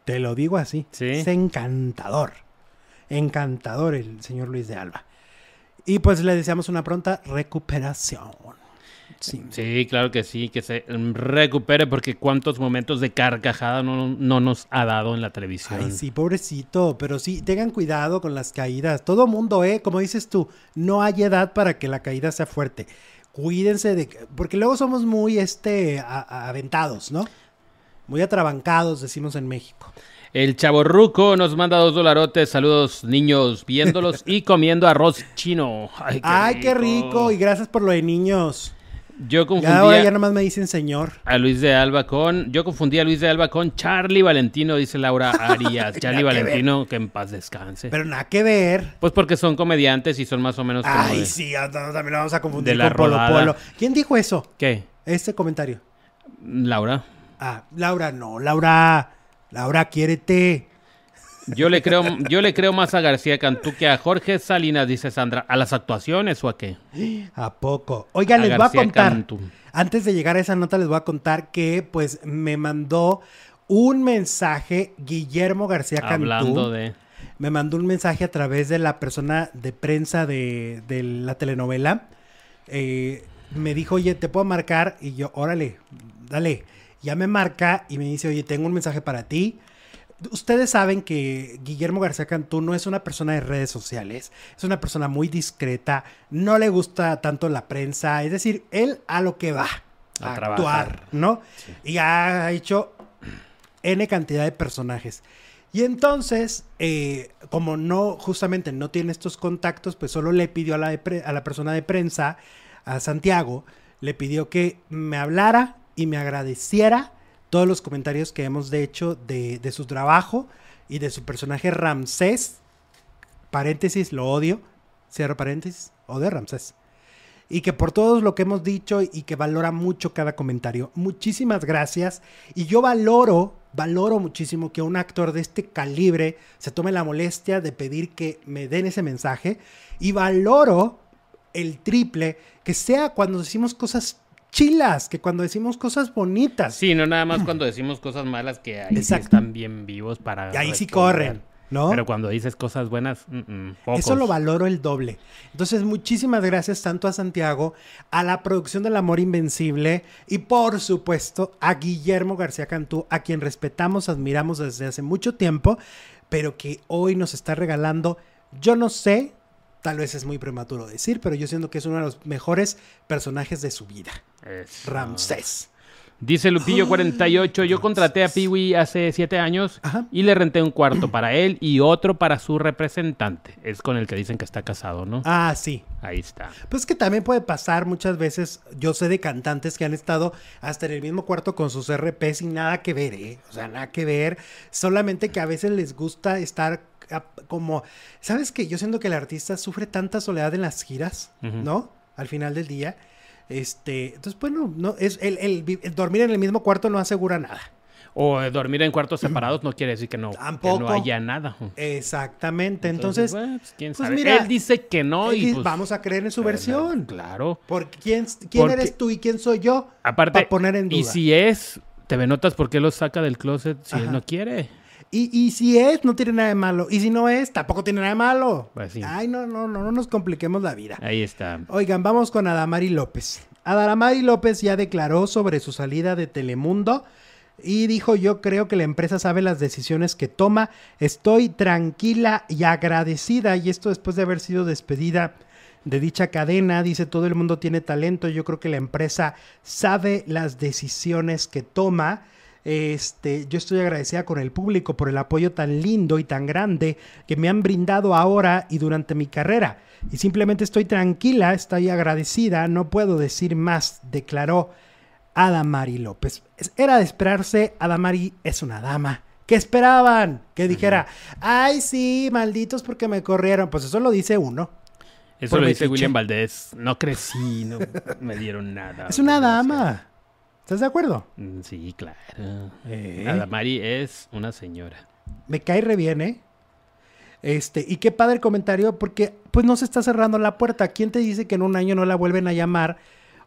A: Te lo digo así.
B: Sí.
A: Es encantador, encantador el señor Luis de Alba. Y pues le deseamos una pronta recuperación. Sí.
B: Sí, claro que sí, que se recupere porque cuántos momentos de carcajada no, no nos ha dado en la televisión.
A: Ay, sí, pobrecito, pero sí, tengan cuidado con las caídas. Todo mundo, ¿eh? Como dices tú, no hay edad para que la caída sea fuerte. Cuídense de... que- Porque luego somos muy, este, a- aventados, ¿no? Muy atrabancados, decimos en México.
B: El chaborruco nos manda dos dolarotes. Saludos, niños, viéndolos y comiendo arroz chino. Ay, qué,
A: Ay, qué rico, y gracias por lo de niños.
B: Yo
A: ahora ya
B: confundía
A: nomás me dicen señor.
B: a Luis de Alba con. Yo confundí a Luis de Alba con Charlie Valentino, dice Laura Arias. Charlie
A: que
B: Valentino, que en paz descanse.
A: Pero nada que ver.
B: Pues porque son comediantes y son más o menos
A: Ay,
B: de-
A: sí, ah, también lo vamos a confundir
B: de la
A: con Polo. Polo. ¿Quién dijo eso?
B: ¿Qué?
A: Este comentario.
B: Laura.
A: Ah, Laura, no, Laura. Laura, quiérete.
B: Yo le creo, yo le creo más a García Cantú que a Jorge Salinas, dice Sandra. ¿A las actuaciones o a qué?
A: ¿A poco? Oigan,
B: A
A: les voy a
B: García
A: contar.
B: Cantú.
A: Antes de llegar a esa nota, les voy a contar que, pues, me mandó un mensaje Guillermo García Cantú.
B: Hablando de.
A: Me mandó un mensaje a través de la persona de prensa de, de la telenovela. Eh, me dijo, oye, ¿te puedo marcar? Y yo, órale, dale. Ya me marca y me dice, oye, tengo un mensaje para ti. Ustedes saben que Guillermo García Cantú no es una persona de redes sociales, es una persona muy discreta, no le gusta tanto la prensa, es decir, él a lo que va,
B: A
A: actuar, ¿no? Y ha hecho N cantidad de personajes. Y entonces, eh, como no, justamente no tiene estos contactos, pues solo le pidió a la, a la persona de prensa, a Santiago, le pidió que me hablara y me agradeciera todos los comentarios que hemos hecho de, de su trabajo y de su personaje Ramsés. Paréntesis, lo odio. Cierro paréntesis, odio a Ramsés. Y que por todo lo que hemos dicho y que valora mucho cada comentario. Muchísimas gracias. Y yo valoro, valoro muchísimo que un actor de este calibre se tome la molestia de pedir que me den ese mensaje. Y valoro el triple que sea cuando decimos cosas chilas, que cuando decimos cosas bonitas.
B: Sí, no nada más cuando decimos cosas malas que ahí sí están bien vivos para.
A: Y ahí sí corren, ¿no?
B: Pero cuando dices cosas buenas, mm, mm, pocos.
A: Eso lo valoro el doble. Entonces, muchísimas gracias tanto a Santiago, a la producción del Amor Invencible y por supuesto a Guillermo García Cantú, a quien respetamos, admiramos desde hace mucho tiempo, pero que hoy nos está regalando, yo no sé, tal vez es muy prematuro decir, pero yo siento que es uno de los mejores personajes de su vida,
B: Eso.
A: Ramsés.
B: Dice Lupillo 48, yo contraté a Piwi hace siete años
A: Ajá.
B: y le renté un cuarto para él y otro para su representante. Es con el que dicen que está casado, ¿no?
A: Ah, sí.
B: Ahí está.
A: Pues que también puede pasar muchas veces. Yo sé de cantantes que han estado hasta en el mismo cuarto con sus RP sin nada que ver, ¿eh? O sea, nada que ver. Solamente que a veces les gusta estar como. ¿Sabes qué? Yo siento que el artista sufre tanta soledad en las giras. ¿no? Al final del día. Este, entonces, bueno, no, es el, el dormir en el mismo cuarto no asegura nada.
B: O eh, dormir en cuartos separados no quiere decir que no, que no haya nada.
A: Exactamente. Entonces,
B: pues, quién
A: pues
B: sabe.
A: mira,
B: Él dice que no y pues,
A: vamos a creer en su
B: eh,
A: versión.
B: Claro.
A: Porque quién, quién
B: Porque-
A: eres tú y quién soy yo
B: Aparte,
A: para poner en duda.
B: y si es, te notas por qué lo saca del closet si él no quiere.
A: Y, y si es, no tiene nada de malo. Y si no es, tampoco tiene nada de malo.
B: Pues.
A: Ay, no, no, no, no nos compliquemos la vida.
B: Ahí está.
A: Oigan, vamos con Adamari López. Adamari López ya declaró sobre su salida de Telemundo y dijo, yo creo que la empresa sabe las decisiones que toma. Estoy tranquila y agradecida. Y esto después de haber sido despedida de dicha cadena. Dice, todo el mundo tiene talento. Yo creo que la empresa sabe las decisiones que toma. Este, yo estoy agradecida con el público por el apoyo tan lindo y tan grande que me han brindado ahora y durante mi carrera. Y simplemente estoy tranquila, estoy agradecida, no puedo decir más, declaró Adamari López. Era de esperarse, Adamari es una dama. ¿Qué esperaban? Que dijera, ay sí, malditos porque me corrieron. Pues eso lo dice uno.
B: Eso lo dice. William Valdés. No crecí, no me dieron nada.
A: Es una dama. ¿Estás de acuerdo?
B: Mm, Sí, claro.
A: Eh.
B: Adamari es una señora.
A: Me cae re bien, ¿eh? Este, y qué padre el comentario, porque pues no se está cerrando la puerta. ¿Quién te dice que en un año no la vuelven a llamar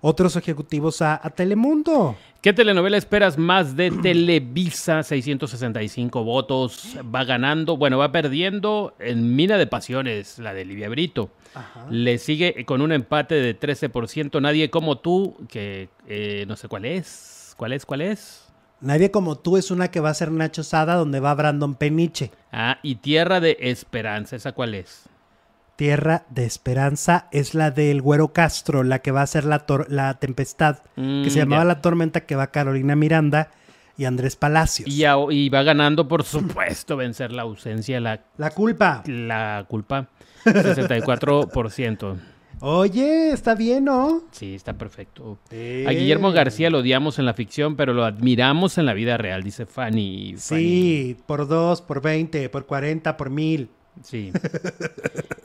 A: otros ejecutivos a, a Telemundo?
B: ¿Qué telenovela esperas más de Televisa? 665 votos. Va ganando, bueno, va perdiendo en Mina de Pasiones, la de Livia Brito. Le sigue con un empate de 13%. Nadie como tú, que eh, no sé cuál es. ¿Cuál es? ¿Cuál es?
A: Nadie como tú es una que va a ser Nacho Sada, donde va Brandon Peniche.
B: Ah, y Tierra de Esperanza. ¿Esa cuál es?
A: Tierra de Esperanza es la del Güero Castro, la que va a ser la, tor- la tempestad,
B: Mm,
A: que se llamaba
B: ya.
A: La Tormenta, que va Carolina Miranda y Andrés Palacios.
B: Y, a- y va ganando, por supuesto, vencer la ausencia, la,
A: La culpa.
B: la culpa. 64%.
A: Oye, está bien, ¿no?
B: Sí, está perfecto. A Guillermo García lo odiamos en la ficción, pero lo admiramos en la vida real, dice Fanny. Fanny.
A: Sí, por dos, por veinte, por cuarenta, por mil.
B: Sí.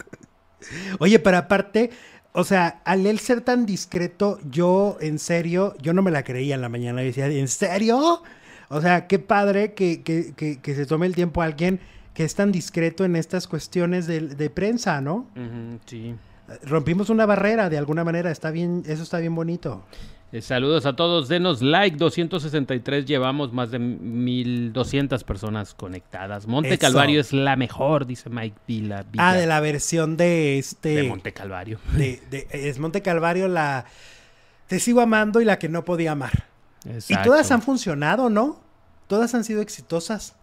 A: Oye, pero aparte, o sea, al él ser tan discreto, yo, en serio, yo no me la creía en la mañana. Yo decía, ¿en serio? O sea, qué padre que, que, que, que se tome el tiempo a alguien que es tan discreto en estas cuestiones de, de prensa, ¿no?
B: Sí.
A: Rompimos una barrera de alguna manera, está bien, eso está bien bonito.
B: Eh, saludos a todos, denos like, 263 llevamos más de 1200 personas conectadas. Monte
A: Eso.
B: Calvario es la mejor, dice Mike Vila. Villa,
A: Ah, de la versión de este...
B: de Monte Calvario.
A: de- de- es Monte Calvario la... Te sigo amando y la que no podía amar. Y
B: Exacto.
A: todas han funcionado, ¿no? Todas han sido exitosas.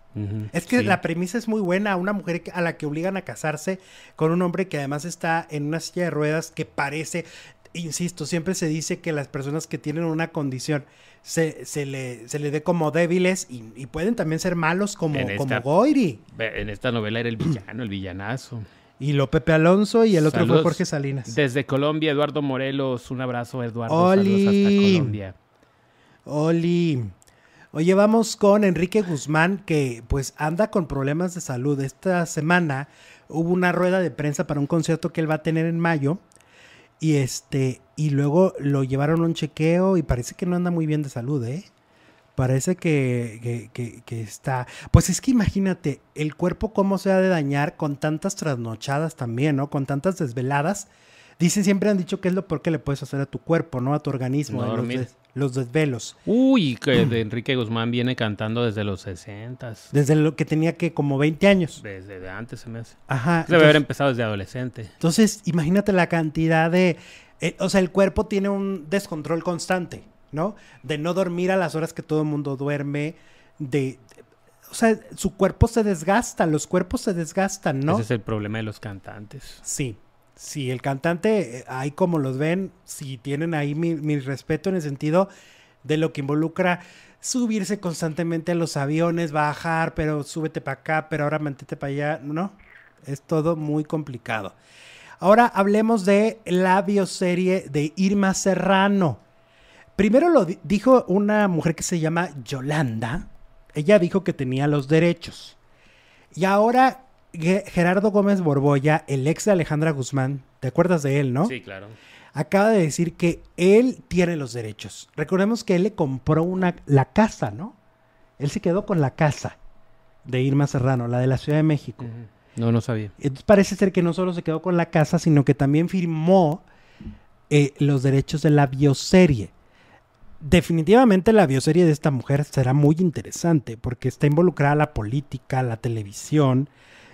A: Es que
B: sí.
A: la premisa es muy buena. Una mujer a la que obligan a casarse con un hombre que además está en una silla de ruedas que parece, insisto, siempre se dice que las personas que tienen una condición se, se le, se le dé como débiles y, y pueden también ser malos como,
B: En
A: como
B: esta-
A: Goiri.
B: En esta novela era el villano, el villanazo.
A: Y lo Pepe Alonso y el otro
B: Saludos.
A: fue Jorge Salinas.
B: Desde Colombia, Eduardo Morelos. Un abrazo, Eduardo.
A: Oli.
B: Saludos hasta Colombia.
A: Oli. Oye, vamos con Enrique Guzmán, que pues anda con problemas de salud. Esta semana hubo una rueda de prensa para un concierto que él va a tener en mayo. Y este, y luego lo llevaron a un chequeo y parece que no anda muy bien de salud, ¿eh? Parece que, que, que- que está. Pues es que imagínate, el cuerpo cómo se ha de dañar con tantas trasnochadas también, ¿no? Con tantas desveladas. Dicen, siempre han dicho que es lo peor que le puedes hacer a tu cuerpo, ¿no? A tu organismo,
B: No
A: los,
B: dormir.
A: des- los desvelos.
B: Uy, que de Enrique Guzmán viene cantando desde los 60
A: Desde lo que tenía que como 20 años.
B: Desde de antes se me hace.
A: Ajá.
B: Debe haber empezado desde adolescente.
A: entonces, imagínate la cantidad de... eh, o sea, el cuerpo tiene un descontrol constante, ¿no? De no dormir a las horas que todo el mundo duerme, de... O sea, su cuerpo se desgasta, los cuerpos se desgastan, ¿no?
B: Ese es el problema de los cantantes.
A: Sí, sí, el cantante, eh, ahí como los ven, sí tienen ahí mi, mi respeto en el sentido de lo que involucra subirse constantemente a los aviones, bajar, pero súbete para acá, pero ahora mantente para allá. No, es todo muy complicado. Ahora hablemos de la bioserie de Irma Serrano. Primero lo dijo una mujer que se llama Yolanda. Ella dijo que tenía los derechos. Y ahora Gerardo Gómez Borboya, el ex de Alejandra Guzmán, ¿te acuerdas de él, no?
B: Sí, claro.
A: Acaba de decir que él tiene los derechos. Recordemos que él le compró una, la casa, ¿no? Él se quedó con la casa de Irma Serrano, la de la Ciudad de México.
B: No, no sabía.
A: Entonces parece ser que no solo se quedó con la casa, sino que también firmó eh, los derechos de la bioserie definitivamente la bioserie de esta mujer será muy interesante porque está involucrada la política, la televisión,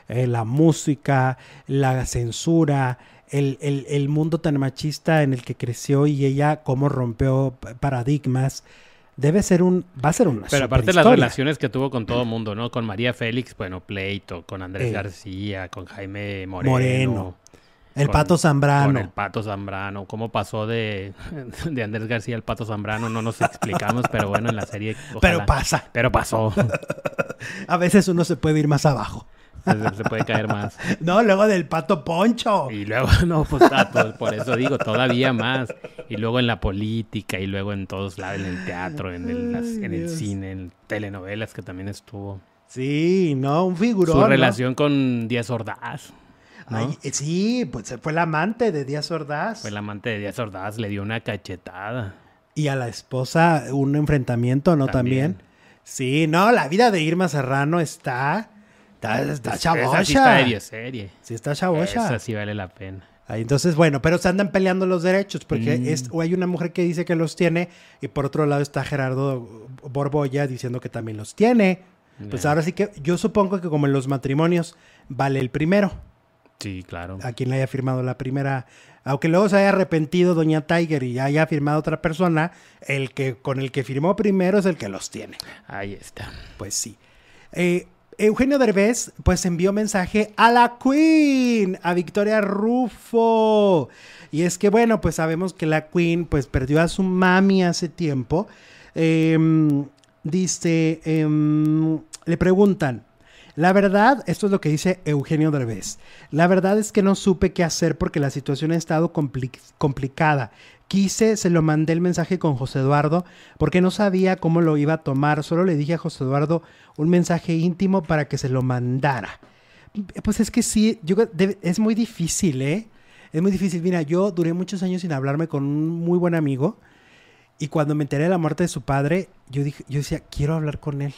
A: eh, la música, la censura, el, mundo tan machista en el que creció y ella cómo rompió paradigmas. Debe ser un, va a ser una
B: Pero aparte las relaciones que tuvo con todo el mundo, ¿no? Con María Félix, bueno, pleito, con Andrés eh. García, con Jaime Moreno. Moreno.
A: El Pato Zambrano.
B: Con el Pato Zambrano. ¿Cómo pasó de, de Andrés García al Pato Zambrano? No nos explicamos, pero bueno, en la serie.
A: pero pasa.
B: Pero pasó.
A: A veces uno se puede ir más abajo.
B: Se puede caer más.
A: No, luego del Pato Poncho.
B: Y luego, no, pues por eso digo, todavía más. Y luego en la política, y luego en todos lados, en el teatro, en el, en el cine, en telenovelas que también estuvo.
A: Sí, no, un figurón.
B: Su relación con Díaz Ordaz.
A: Eh, sí, pues fue el amante de Díaz Ordaz.
B: Fue el amante de Díaz Ordaz, le dio una cachetada.
A: Y a la esposa un enfrentamiento, ¿no? También. Sí, no, la vida de Irma Serrano está. Está, está
B: sí está de serie.
A: Sí está.
B: Esa sí vale la pena.
A: entonces, bueno, pero se andan peleando los derechos, porque mm. es, o hay una mujer que dice que los tiene, y por otro lado está Gerardo Borboya diciendo que también los tiene. Pues ahora sí que yo supongo que como en los matrimonios vale el primero.
B: Sí, claro.
A: A quien le haya firmado la primera. Aunque luego se haya arrepentido Doña Tiger y haya firmado otra persona, el que con el que firmó primero es el que los tiene.
B: Ahí está.
A: Pues sí. Eh, Eugenio Derbez, pues envió mensaje a la Queen, a Victoria Rufo. Y es que, bueno, pues sabemos que la Queen, pues perdió a su mami hace tiempo. Em, dice, em, le preguntan, la verdad, esto es lo que dice Eugenio Derbez. La verdad es que no supe qué hacer porque la situación ha estado complicada. Quise, se lo mandé el mensaje con José Eduardo porque no sabía cómo lo iba a tomar. Solo le dije a José Eduardo un mensaje íntimo para que se lo mandara. Pues es que sí, yo, es muy difícil, ¿eh? Es muy difícil. Mira, yo duré muchos años sin hablarme con un muy buen amigo y cuando me enteré de la muerte de su padre, yo, dije, yo decía, quiero hablar con él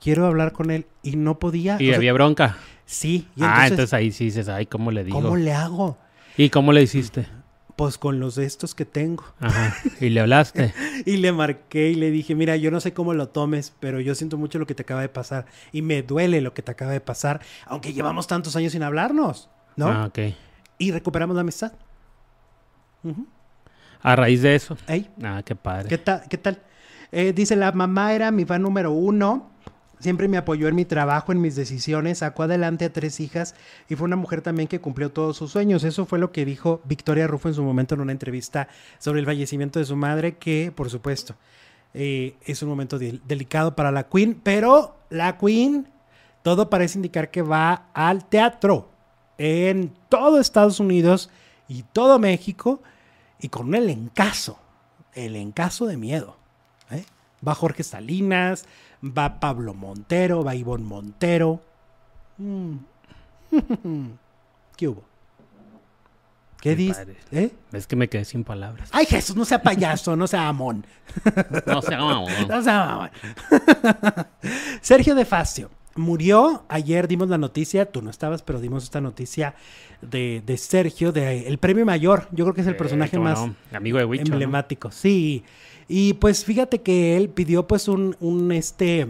A: quiero hablar con él y no podía.
B: ¿Y había bronca?
A: Sí.
B: ah, entonces ahí sí dices, ay, ¿cómo le digo?
A: ¿Cómo le hago?
B: ¿Y cómo le hiciste?
A: Pues con los de estos que tengo.
B: Ajá. ¿Y le hablaste?
A: y le marqué y le dije, mira, yo no sé cómo lo tomes, pero yo siento mucho lo que te acaba de pasar. Y me duele lo que te acaba de pasar, aunque llevamos tantos años sin hablarnos, ¿no?
B: Ah, ok.
A: Y recuperamos la amistad.
B: A raíz de eso.
A: ¿Ey?
B: Ah, qué padre.
A: ¿Qué, tal? ¿Qué tal? Eh, dice, la mamá era mi fan número uno. Siempre me apoyó en mi trabajo, en mis decisiones, sacó adelante a tres hijas y fue una mujer también que cumplió todos sus sueños. Eso fue lo que dijo Victoria Rufo en su momento en una entrevista sobre el fallecimiento de su madre, que por supuesto eh, es un momento delicado para la Queen, pero la Queen, todo parece indicar que va al teatro en todo Estados Unidos y todo México y con un elencazo, elencazo de miedo. ¿eh? Va Jorge Salinas, va Pablo Montero, va Ivonne Montero. Mm. ¿Qué hubo? ¿Qué dices?
B: ¿Eh? Es que me quedé sin palabras.
A: Ay, Jesús, no sea payaso, no sea amón.
B: no sea amón.
A: no sea amón. Sergio de Facio murió. Ayer dimos la noticia, tú no estabas, pero dimos esta noticia de, Sergio, de el premio mayor. Yo creo que es el personaje más
B: Amigo de
A: emblemático. Sí. Y pues fíjate que él pidió pues un, un este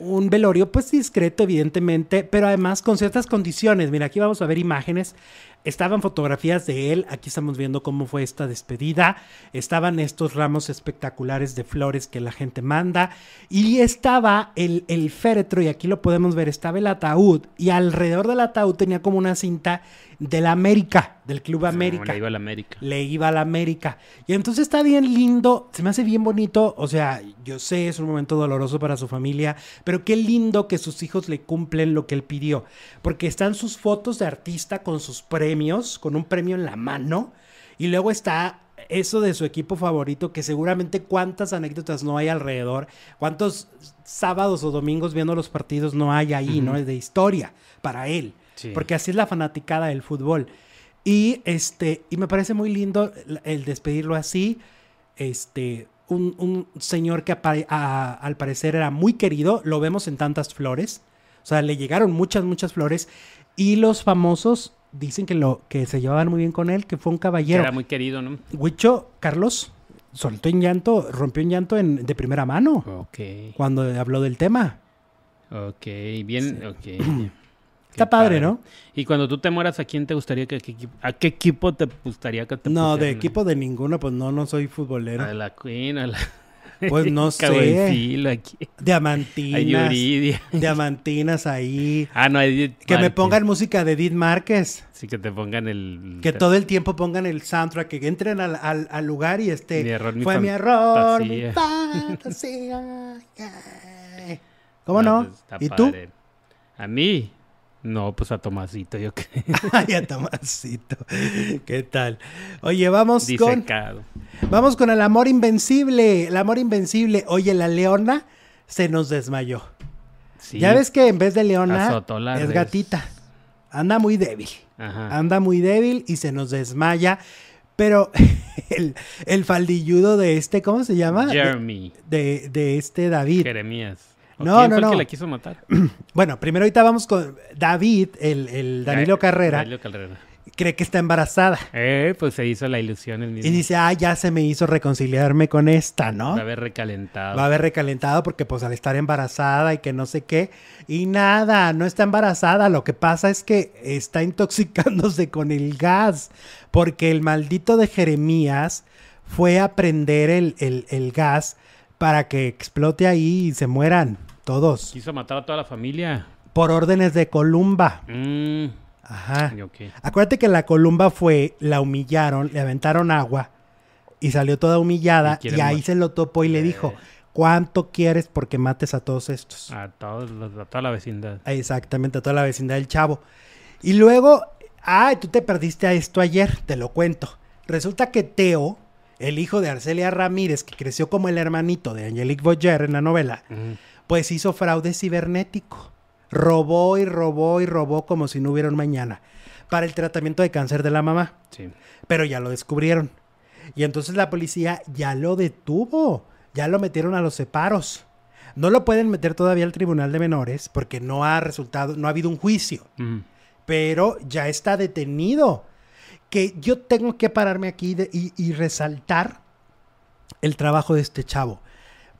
A: un velorio pues discreto evidentemente, pero además con ciertas condiciones. Mira, aquí vamos a ver imágenes. Estaban fotografías de él, aquí estamos viendo cómo fue esta despedida, estaban estos ramos espectaculares de flores que la gente manda y estaba el, el féretro y aquí lo podemos ver, estaba el ataúd y alrededor del ataúd tenía como una cinta del América, del Club América.
B: le iba a la América.
A: Le iba a la América. Y entonces está bien lindo, se me hace bien bonito. O sea, yo sé, es un momento doloroso para su familia, pero qué lindo que sus hijos le cumplen lo que él pidió. Porque están sus fotos de artista con sus premios, con un premio en la mano. Y luego está eso de su equipo favorito, que seguramente cuántas anécdotas no hay alrededor, cuántos sábados o domingos viendo los partidos no hay ahí, ¿no? Es de historia para él.
B: Sí.
A: Porque así es la fanaticada del fútbol. Y este, y me parece muy lindo el, despedirlo así. Este, un, un señor que a- al parecer era muy querido, lo vemos en tantas flores. O sea, le llegaron muchas, muchas flores. Y los famosos dicen que lo, que se llevaban muy bien con él, que fue un caballero.
B: era muy querido, ¿no?
A: Huicho, Carlos, soltó en llanto, rompió en llanto en- de primera mano
B: Ok.
A: cuando habló del tema.
B: Ok, bien, ok.
A: Está padre, ¿no?
B: Y cuando tú te mueras, ¿a quién te gustaría que, que- a qué equipo te gustaría que te
A: No, de equipo de ninguno, pues no, no soy futbolero.
B: A la Queen, a la...
A: Pues no sé.
B: Aquí.
A: Diamantinas. Diamantinas ahí.
B: Ah, no, Edith
A: Que me pongan música de Edith Márquez.
B: Sí, que te pongan el...
A: Que todo el tiempo pongan el soundtrack, que entren al, al- al lugar y este.
B: Mi error, mi
A: fue mi error, mi
B: fantasía.
A: ¿Cómo no?
B: pues, está
A: ¿Y tú?
B: padre. A mí, no, pues a Tomasito, yo creo.
A: Ay, a Tomasito. ¿Qué tal? Oye, vamos con. Vamos con el amor invencible. El amor invencible. Oye, la leona se nos desmayó.
B: Sí.
A: Ya ves que en vez de leona es
B: res.
A: gatita. Anda muy débil.
B: Ajá.
A: Anda muy débil y se nos desmaya. Pero el, el faldilludo de este, ¿cómo se llama? De,
B: Jeremy.
A: de- de este David.
B: Jeremías. ¿O
A: No,
B: ¿Quién
A: no,
B: fue el
A: no.
B: que la quiso matar?
A: Bueno, primero ahorita vamos con David, el, el Danilo
B: Da-
A: Carrera,
B: Danilo Carrera.
A: cree que está embarazada.
B: Eh, pues se hizo la ilusión el mismo.
A: Y dice, ah, ya se me hizo reconciliarme con esta, ¿no?
B: Va a haber recalentado.
A: Va a haber recalentado porque pues al estar embarazada y que no sé qué. Y nada, no está embarazada. Lo que pasa es que está intoxicándose con el gas. Porque el maldito de Jeremías fue a prender el, el- el gas para que explote ahí y se mueran todos.
B: Quiso matar a toda la familia.
A: Por órdenes de Columba.
B: Mm,
A: Ajá. Acuérdate que la Columba fue, la humillaron, le aventaron agua y salió toda humillada
B: Y
A: ahí se lo topó y le
B: Eh.
A: dijo, ¿cuánto quieres porque mates a todos estos?
B: A, todos a toda la vecindad.
A: Exactamente, a toda la vecindad del chavo. Y luego, ay, tú te perdiste a esto ayer, te lo cuento. Resulta que Teo, el hijo de Arcelia Ramírez, que creció como el hermanito de Angelique Boyer en la novela,
B: Mm.
A: Pues hizo fraude cibernético. Robó y robó y robó como si no hubiera un mañana para el tratamiento de cáncer de la mamá.
B: Sí.
A: Pero ya lo descubrieron. Y entonces la policía ya lo detuvo. Ya lo metieron a los separos. No lo pueden meter todavía al tribunal de menores porque no ha resultado, no ha habido un juicio.
B: Mm.
A: Pero ya está detenido. Que yo tengo que pararme aquí de- y, y resaltar el trabajo de este chavo.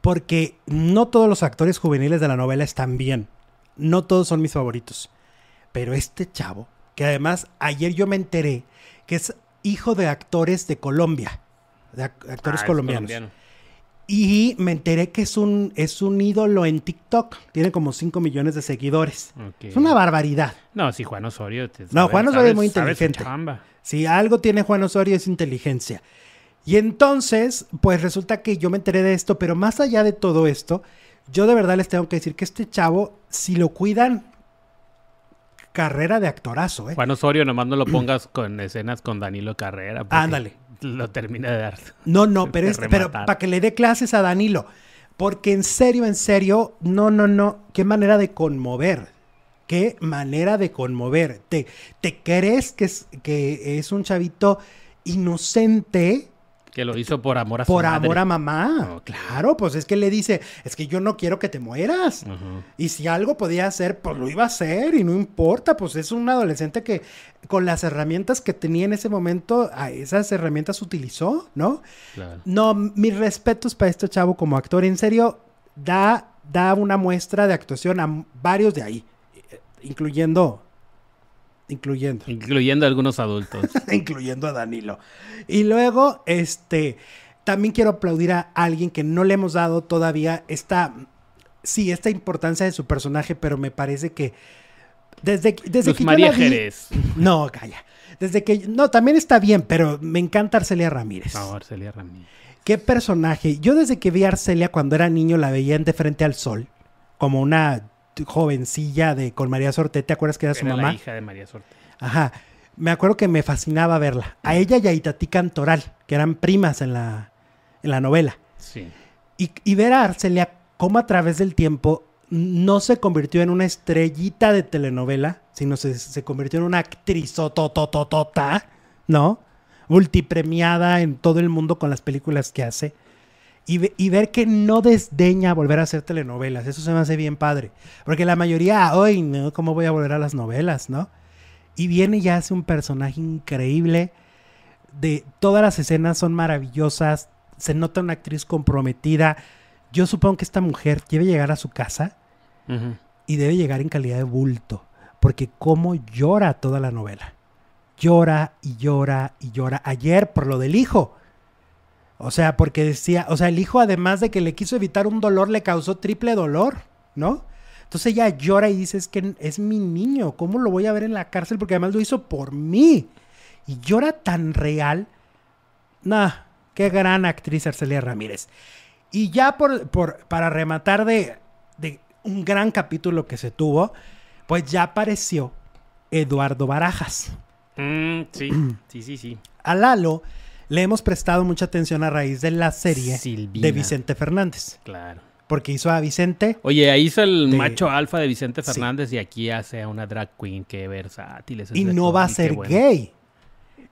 A: Porque no todos los actores juveniles de la novela están bien. No todos son mis favoritos. Pero este chavo, que además ayer yo me enteré que es hijo de actores de Colombia. De ac- actores
B: Ah,
A: colombianos.
B: colombiano.
A: Y me enteré que es un, es un ídolo en TikTok. Tiene como 5 millones de seguidores. Es una barbaridad.
B: No, sí, Juan Osorio. te
A: No, Juan Osorio es muy inteligente. Si algo tiene Juan Osorio es inteligencia. Y entonces, pues resulta que yo me enteré de esto, pero más allá de todo esto, yo de verdad les tengo que decir que este chavo, si lo cuidan, carrera de actorazo, ¿eh?
B: Juan Osorio, nomás no lo pongas con escenas con Danilo Carrera.
A: Ándale.
B: Lo termina de dar.
A: No, no, pero, pero para que le dé clases a Danilo. Porque en serio, en serio, no, no, no. Qué manera de conmover. Qué manera de conmover. Te, te crees que es, que es un chavito inocente
B: Que lo hizo por amor a su
A: por
B: madre.
A: amor a mamá.
B: Ok.
A: Claro, pues es que le dice, es que yo no quiero que te mueras. Y si algo podía hacer, pues lo iba a hacer y no importa, pues es un adolescente que con las herramientas que tenía en ese momento, a esas herramientas utilizó, ¿no?
B: Claro.
A: No, mis respetos para este chavo como actor. En serio, da, da una muestra de actuación a varios de ahí, eh, incluyendo, incluyendo,
B: Incluyendo algunos adultos.
A: incluyendo a Danilo. Y luego, este, también quiero aplaudir a alguien que no le hemos dado todavía esta, sí, esta importancia de su personaje, pero me parece que Desde, que- desde
B: Luz
A: que
B: María
A: yo la vi-
B: Jerez.
A: No, calla. Desde que... No, también está bien, pero me encanta Arcelia Ramírez.
B: No, Arcelia Ramírez.
A: ¿Qué personaje? Yo desde que vi a Arcelia cuando era niño la veía en De Frente al Sol, como una jovencilla de con María Sorte, ¿te acuerdas que era su
B: la
A: mamá?
B: hija de María Sorte.
A: Ajá. Me acuerdo que me fascinaba verla. A ella y a Itatí Cantoral, que eran primas en la, en la novela.
B: Sí.
A: Y, y ver a Arcelia cómo a través del tiempo no se convirtió en una estrellita de telenovela, sino se, se convirtió en una actriz ¿no? Multipremiada en todo el mundo con las películas que hace. Y, ve- y ver que no desdeña volver a hacer telenovelas. Eso se me hace bien padre. Porque la mayoría, hoy, no, ¿cómo voy a volver a las novelas, no? Y viene y hace un personaje increíble. De todas las escenas son maravillosas. Se nota una actriz comprometida. Yo supongo que esta mujer debe llegar a su casa y debe llegar en calidad de bulto. Porque cómo llora toda la novela. Llora y llora y llora. Ayer por lo del hijo. O sea, porque decía, o sea, el hijo además de que le quiso evitar un dolor, le causó triple dolor, ¿no? Entonces ella llora y dice, es que es mi niño, ¿cómo lo voy a ver en la cárcel? Porque además lo hizo por mí. Y llora tan real. Nah, qué gran actriz Arcelia Ramírez. Y ya por, por- para rematar de, de un gran capítulo que se tuvo, pues ya apareció Eduardo Barajas.
B: Mm, sí, sí, sí, sí.
A: A Lalo le hemos prestado mucha atención a raíz de la serie
B: Silvina.
A: de Vicente Fernández.
B: Claro.
A: Porque hizo a Vicente.
B: Oye, ahí hizo el
A: De-
B: macho alfa de Vicente
A: Sí.
B: Fernández y aquí hace a una drag queen que versátil es
A: Y no va a ser
B: bueno.
A: gay.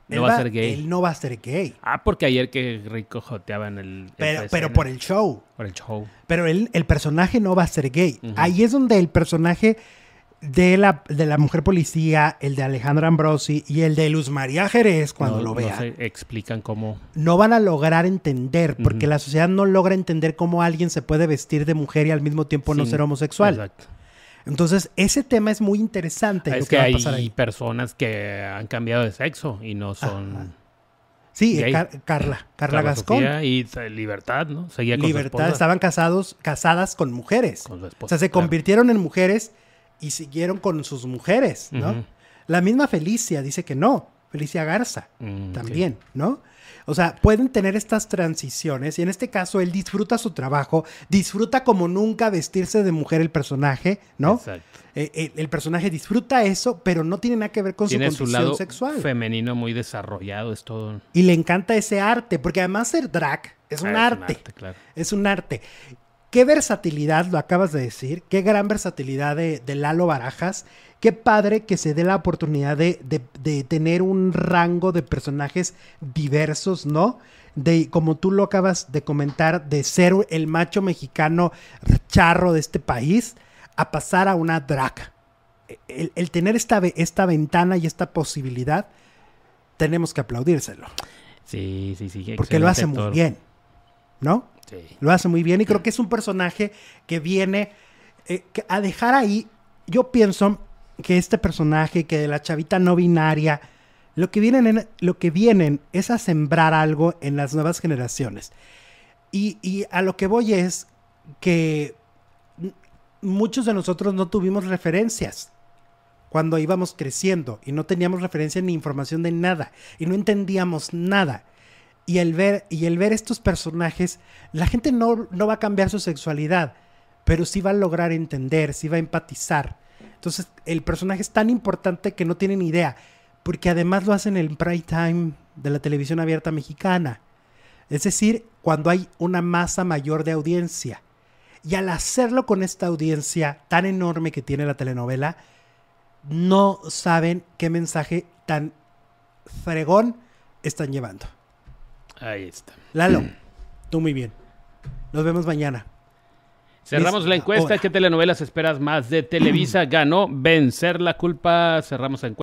B: No
A: Él
B: va a ser gay.
A: Él no va a ser gay.
B: Ah, porque ayer que rico joteaba en el...
A: Pero, por el show.
B: Por el show.
A: Pero él- el personaje no va a ser gay. Ahí es donde el personaje de la, de la mujer policía, el de Alejandra Ambrosi y el de Luz María Jerez, cuando
B: No-
A: lo
B: no
A: vea,
B: se explican cómo...
A: no van a lograr entender, porque la sociedad no logra entender cómo alguien se puede vestir de mujer y al mismo tiempo no ser homosexual.
B: Exacto.
A: Entonces, ese tema es muy interesante. lo
B: Es
A: que
B: que
A: va a
B: hay
A: ahí.
B: personas que han cambiado de sexo y no son...
A: Sí, eh. Car- Carla, Carla Gascón.
B: Y Libertad, ¿no? Seguía con su
A: Libertad, estaban casados, casadas con mujeres.
B: con su
A: O
B: esposa,
A: sea, se
B: claro.
A: convirtieron en mujeres y siguieron con sus mujeres, ¿no? La misma Felicia dice que no, Felicia Garza
B: Mm,
A: también, ¿no? O sea, pueden tener estas transiciones y en este caso él disfruta su trabajo, disfruta como nunca vestirse de mujer el personaje, ¿no?
B: Exacto.
A: Eh, eh, el personaje disfruta eso, pero no tiene nada que ver con
B: Tiene
A: su
B: su
A: condición
B: lado
A: sexual.
B: femenino muy desarrollado, es todo...
A: Y le encanta ese arte, porque además ser drag es un
B: Ah,
A: arte.
B: claro.
A: Es un arte. Qué versatilidad, lo acabas de decir. Qué gran versatilidad de, de Lalo Barajas. Qué padre que se dé la oportunidad de, de- de tener un rango de personajes diversos, ¿no? De, como tú lo acabas de comentar, de ser el macho mexicano charro de este país a pasar a una drag. El, el tener esta, esta ventana y esta posibilidad, tenemos que aplaudírselo.
B: Sí, sí, sí.
A: Porque lo hace muy bien, ¿no?
B: Sí.
A: Lo hace muy bien y creo que es un personaje que viene eh, que a dejar ahí. Yo pienso que este personaje, que de la chavita no binaria, lo que vienen, en- lo que vienen es a sembrar algo en las nuevas generaciones. Y, y a lo que voy es que muchos de nosotros no tuvimos referencias cuando íbamos creciendo y no teníamos referencia ni información de nada y no entendíamos nada. Y el ver, y el ver estos personajes, la gente no, no va a cambiar su sexualidad, pero sí va a lograr entender, sí va a empatizar. Entonces, el personaje es tan importante que no tienen idea, porque además lo hacen en el prime time de la televisión abierta mexicana. Es decir, cuando hay una masa mayor de audiencia. Y al hacerlo con esta audiencia tan enorme que tiene la telenovela, no saben qué mensaje tan fregón están llevando.
B: Ahí está.
A: Lalo, tú muy bien. Nos vemos mañana.
B: Cerramos la encuesta. ¿Qué telenovelas esperas más de Televisa? Ganó Vencer la culpa. Cerramos la encuesta.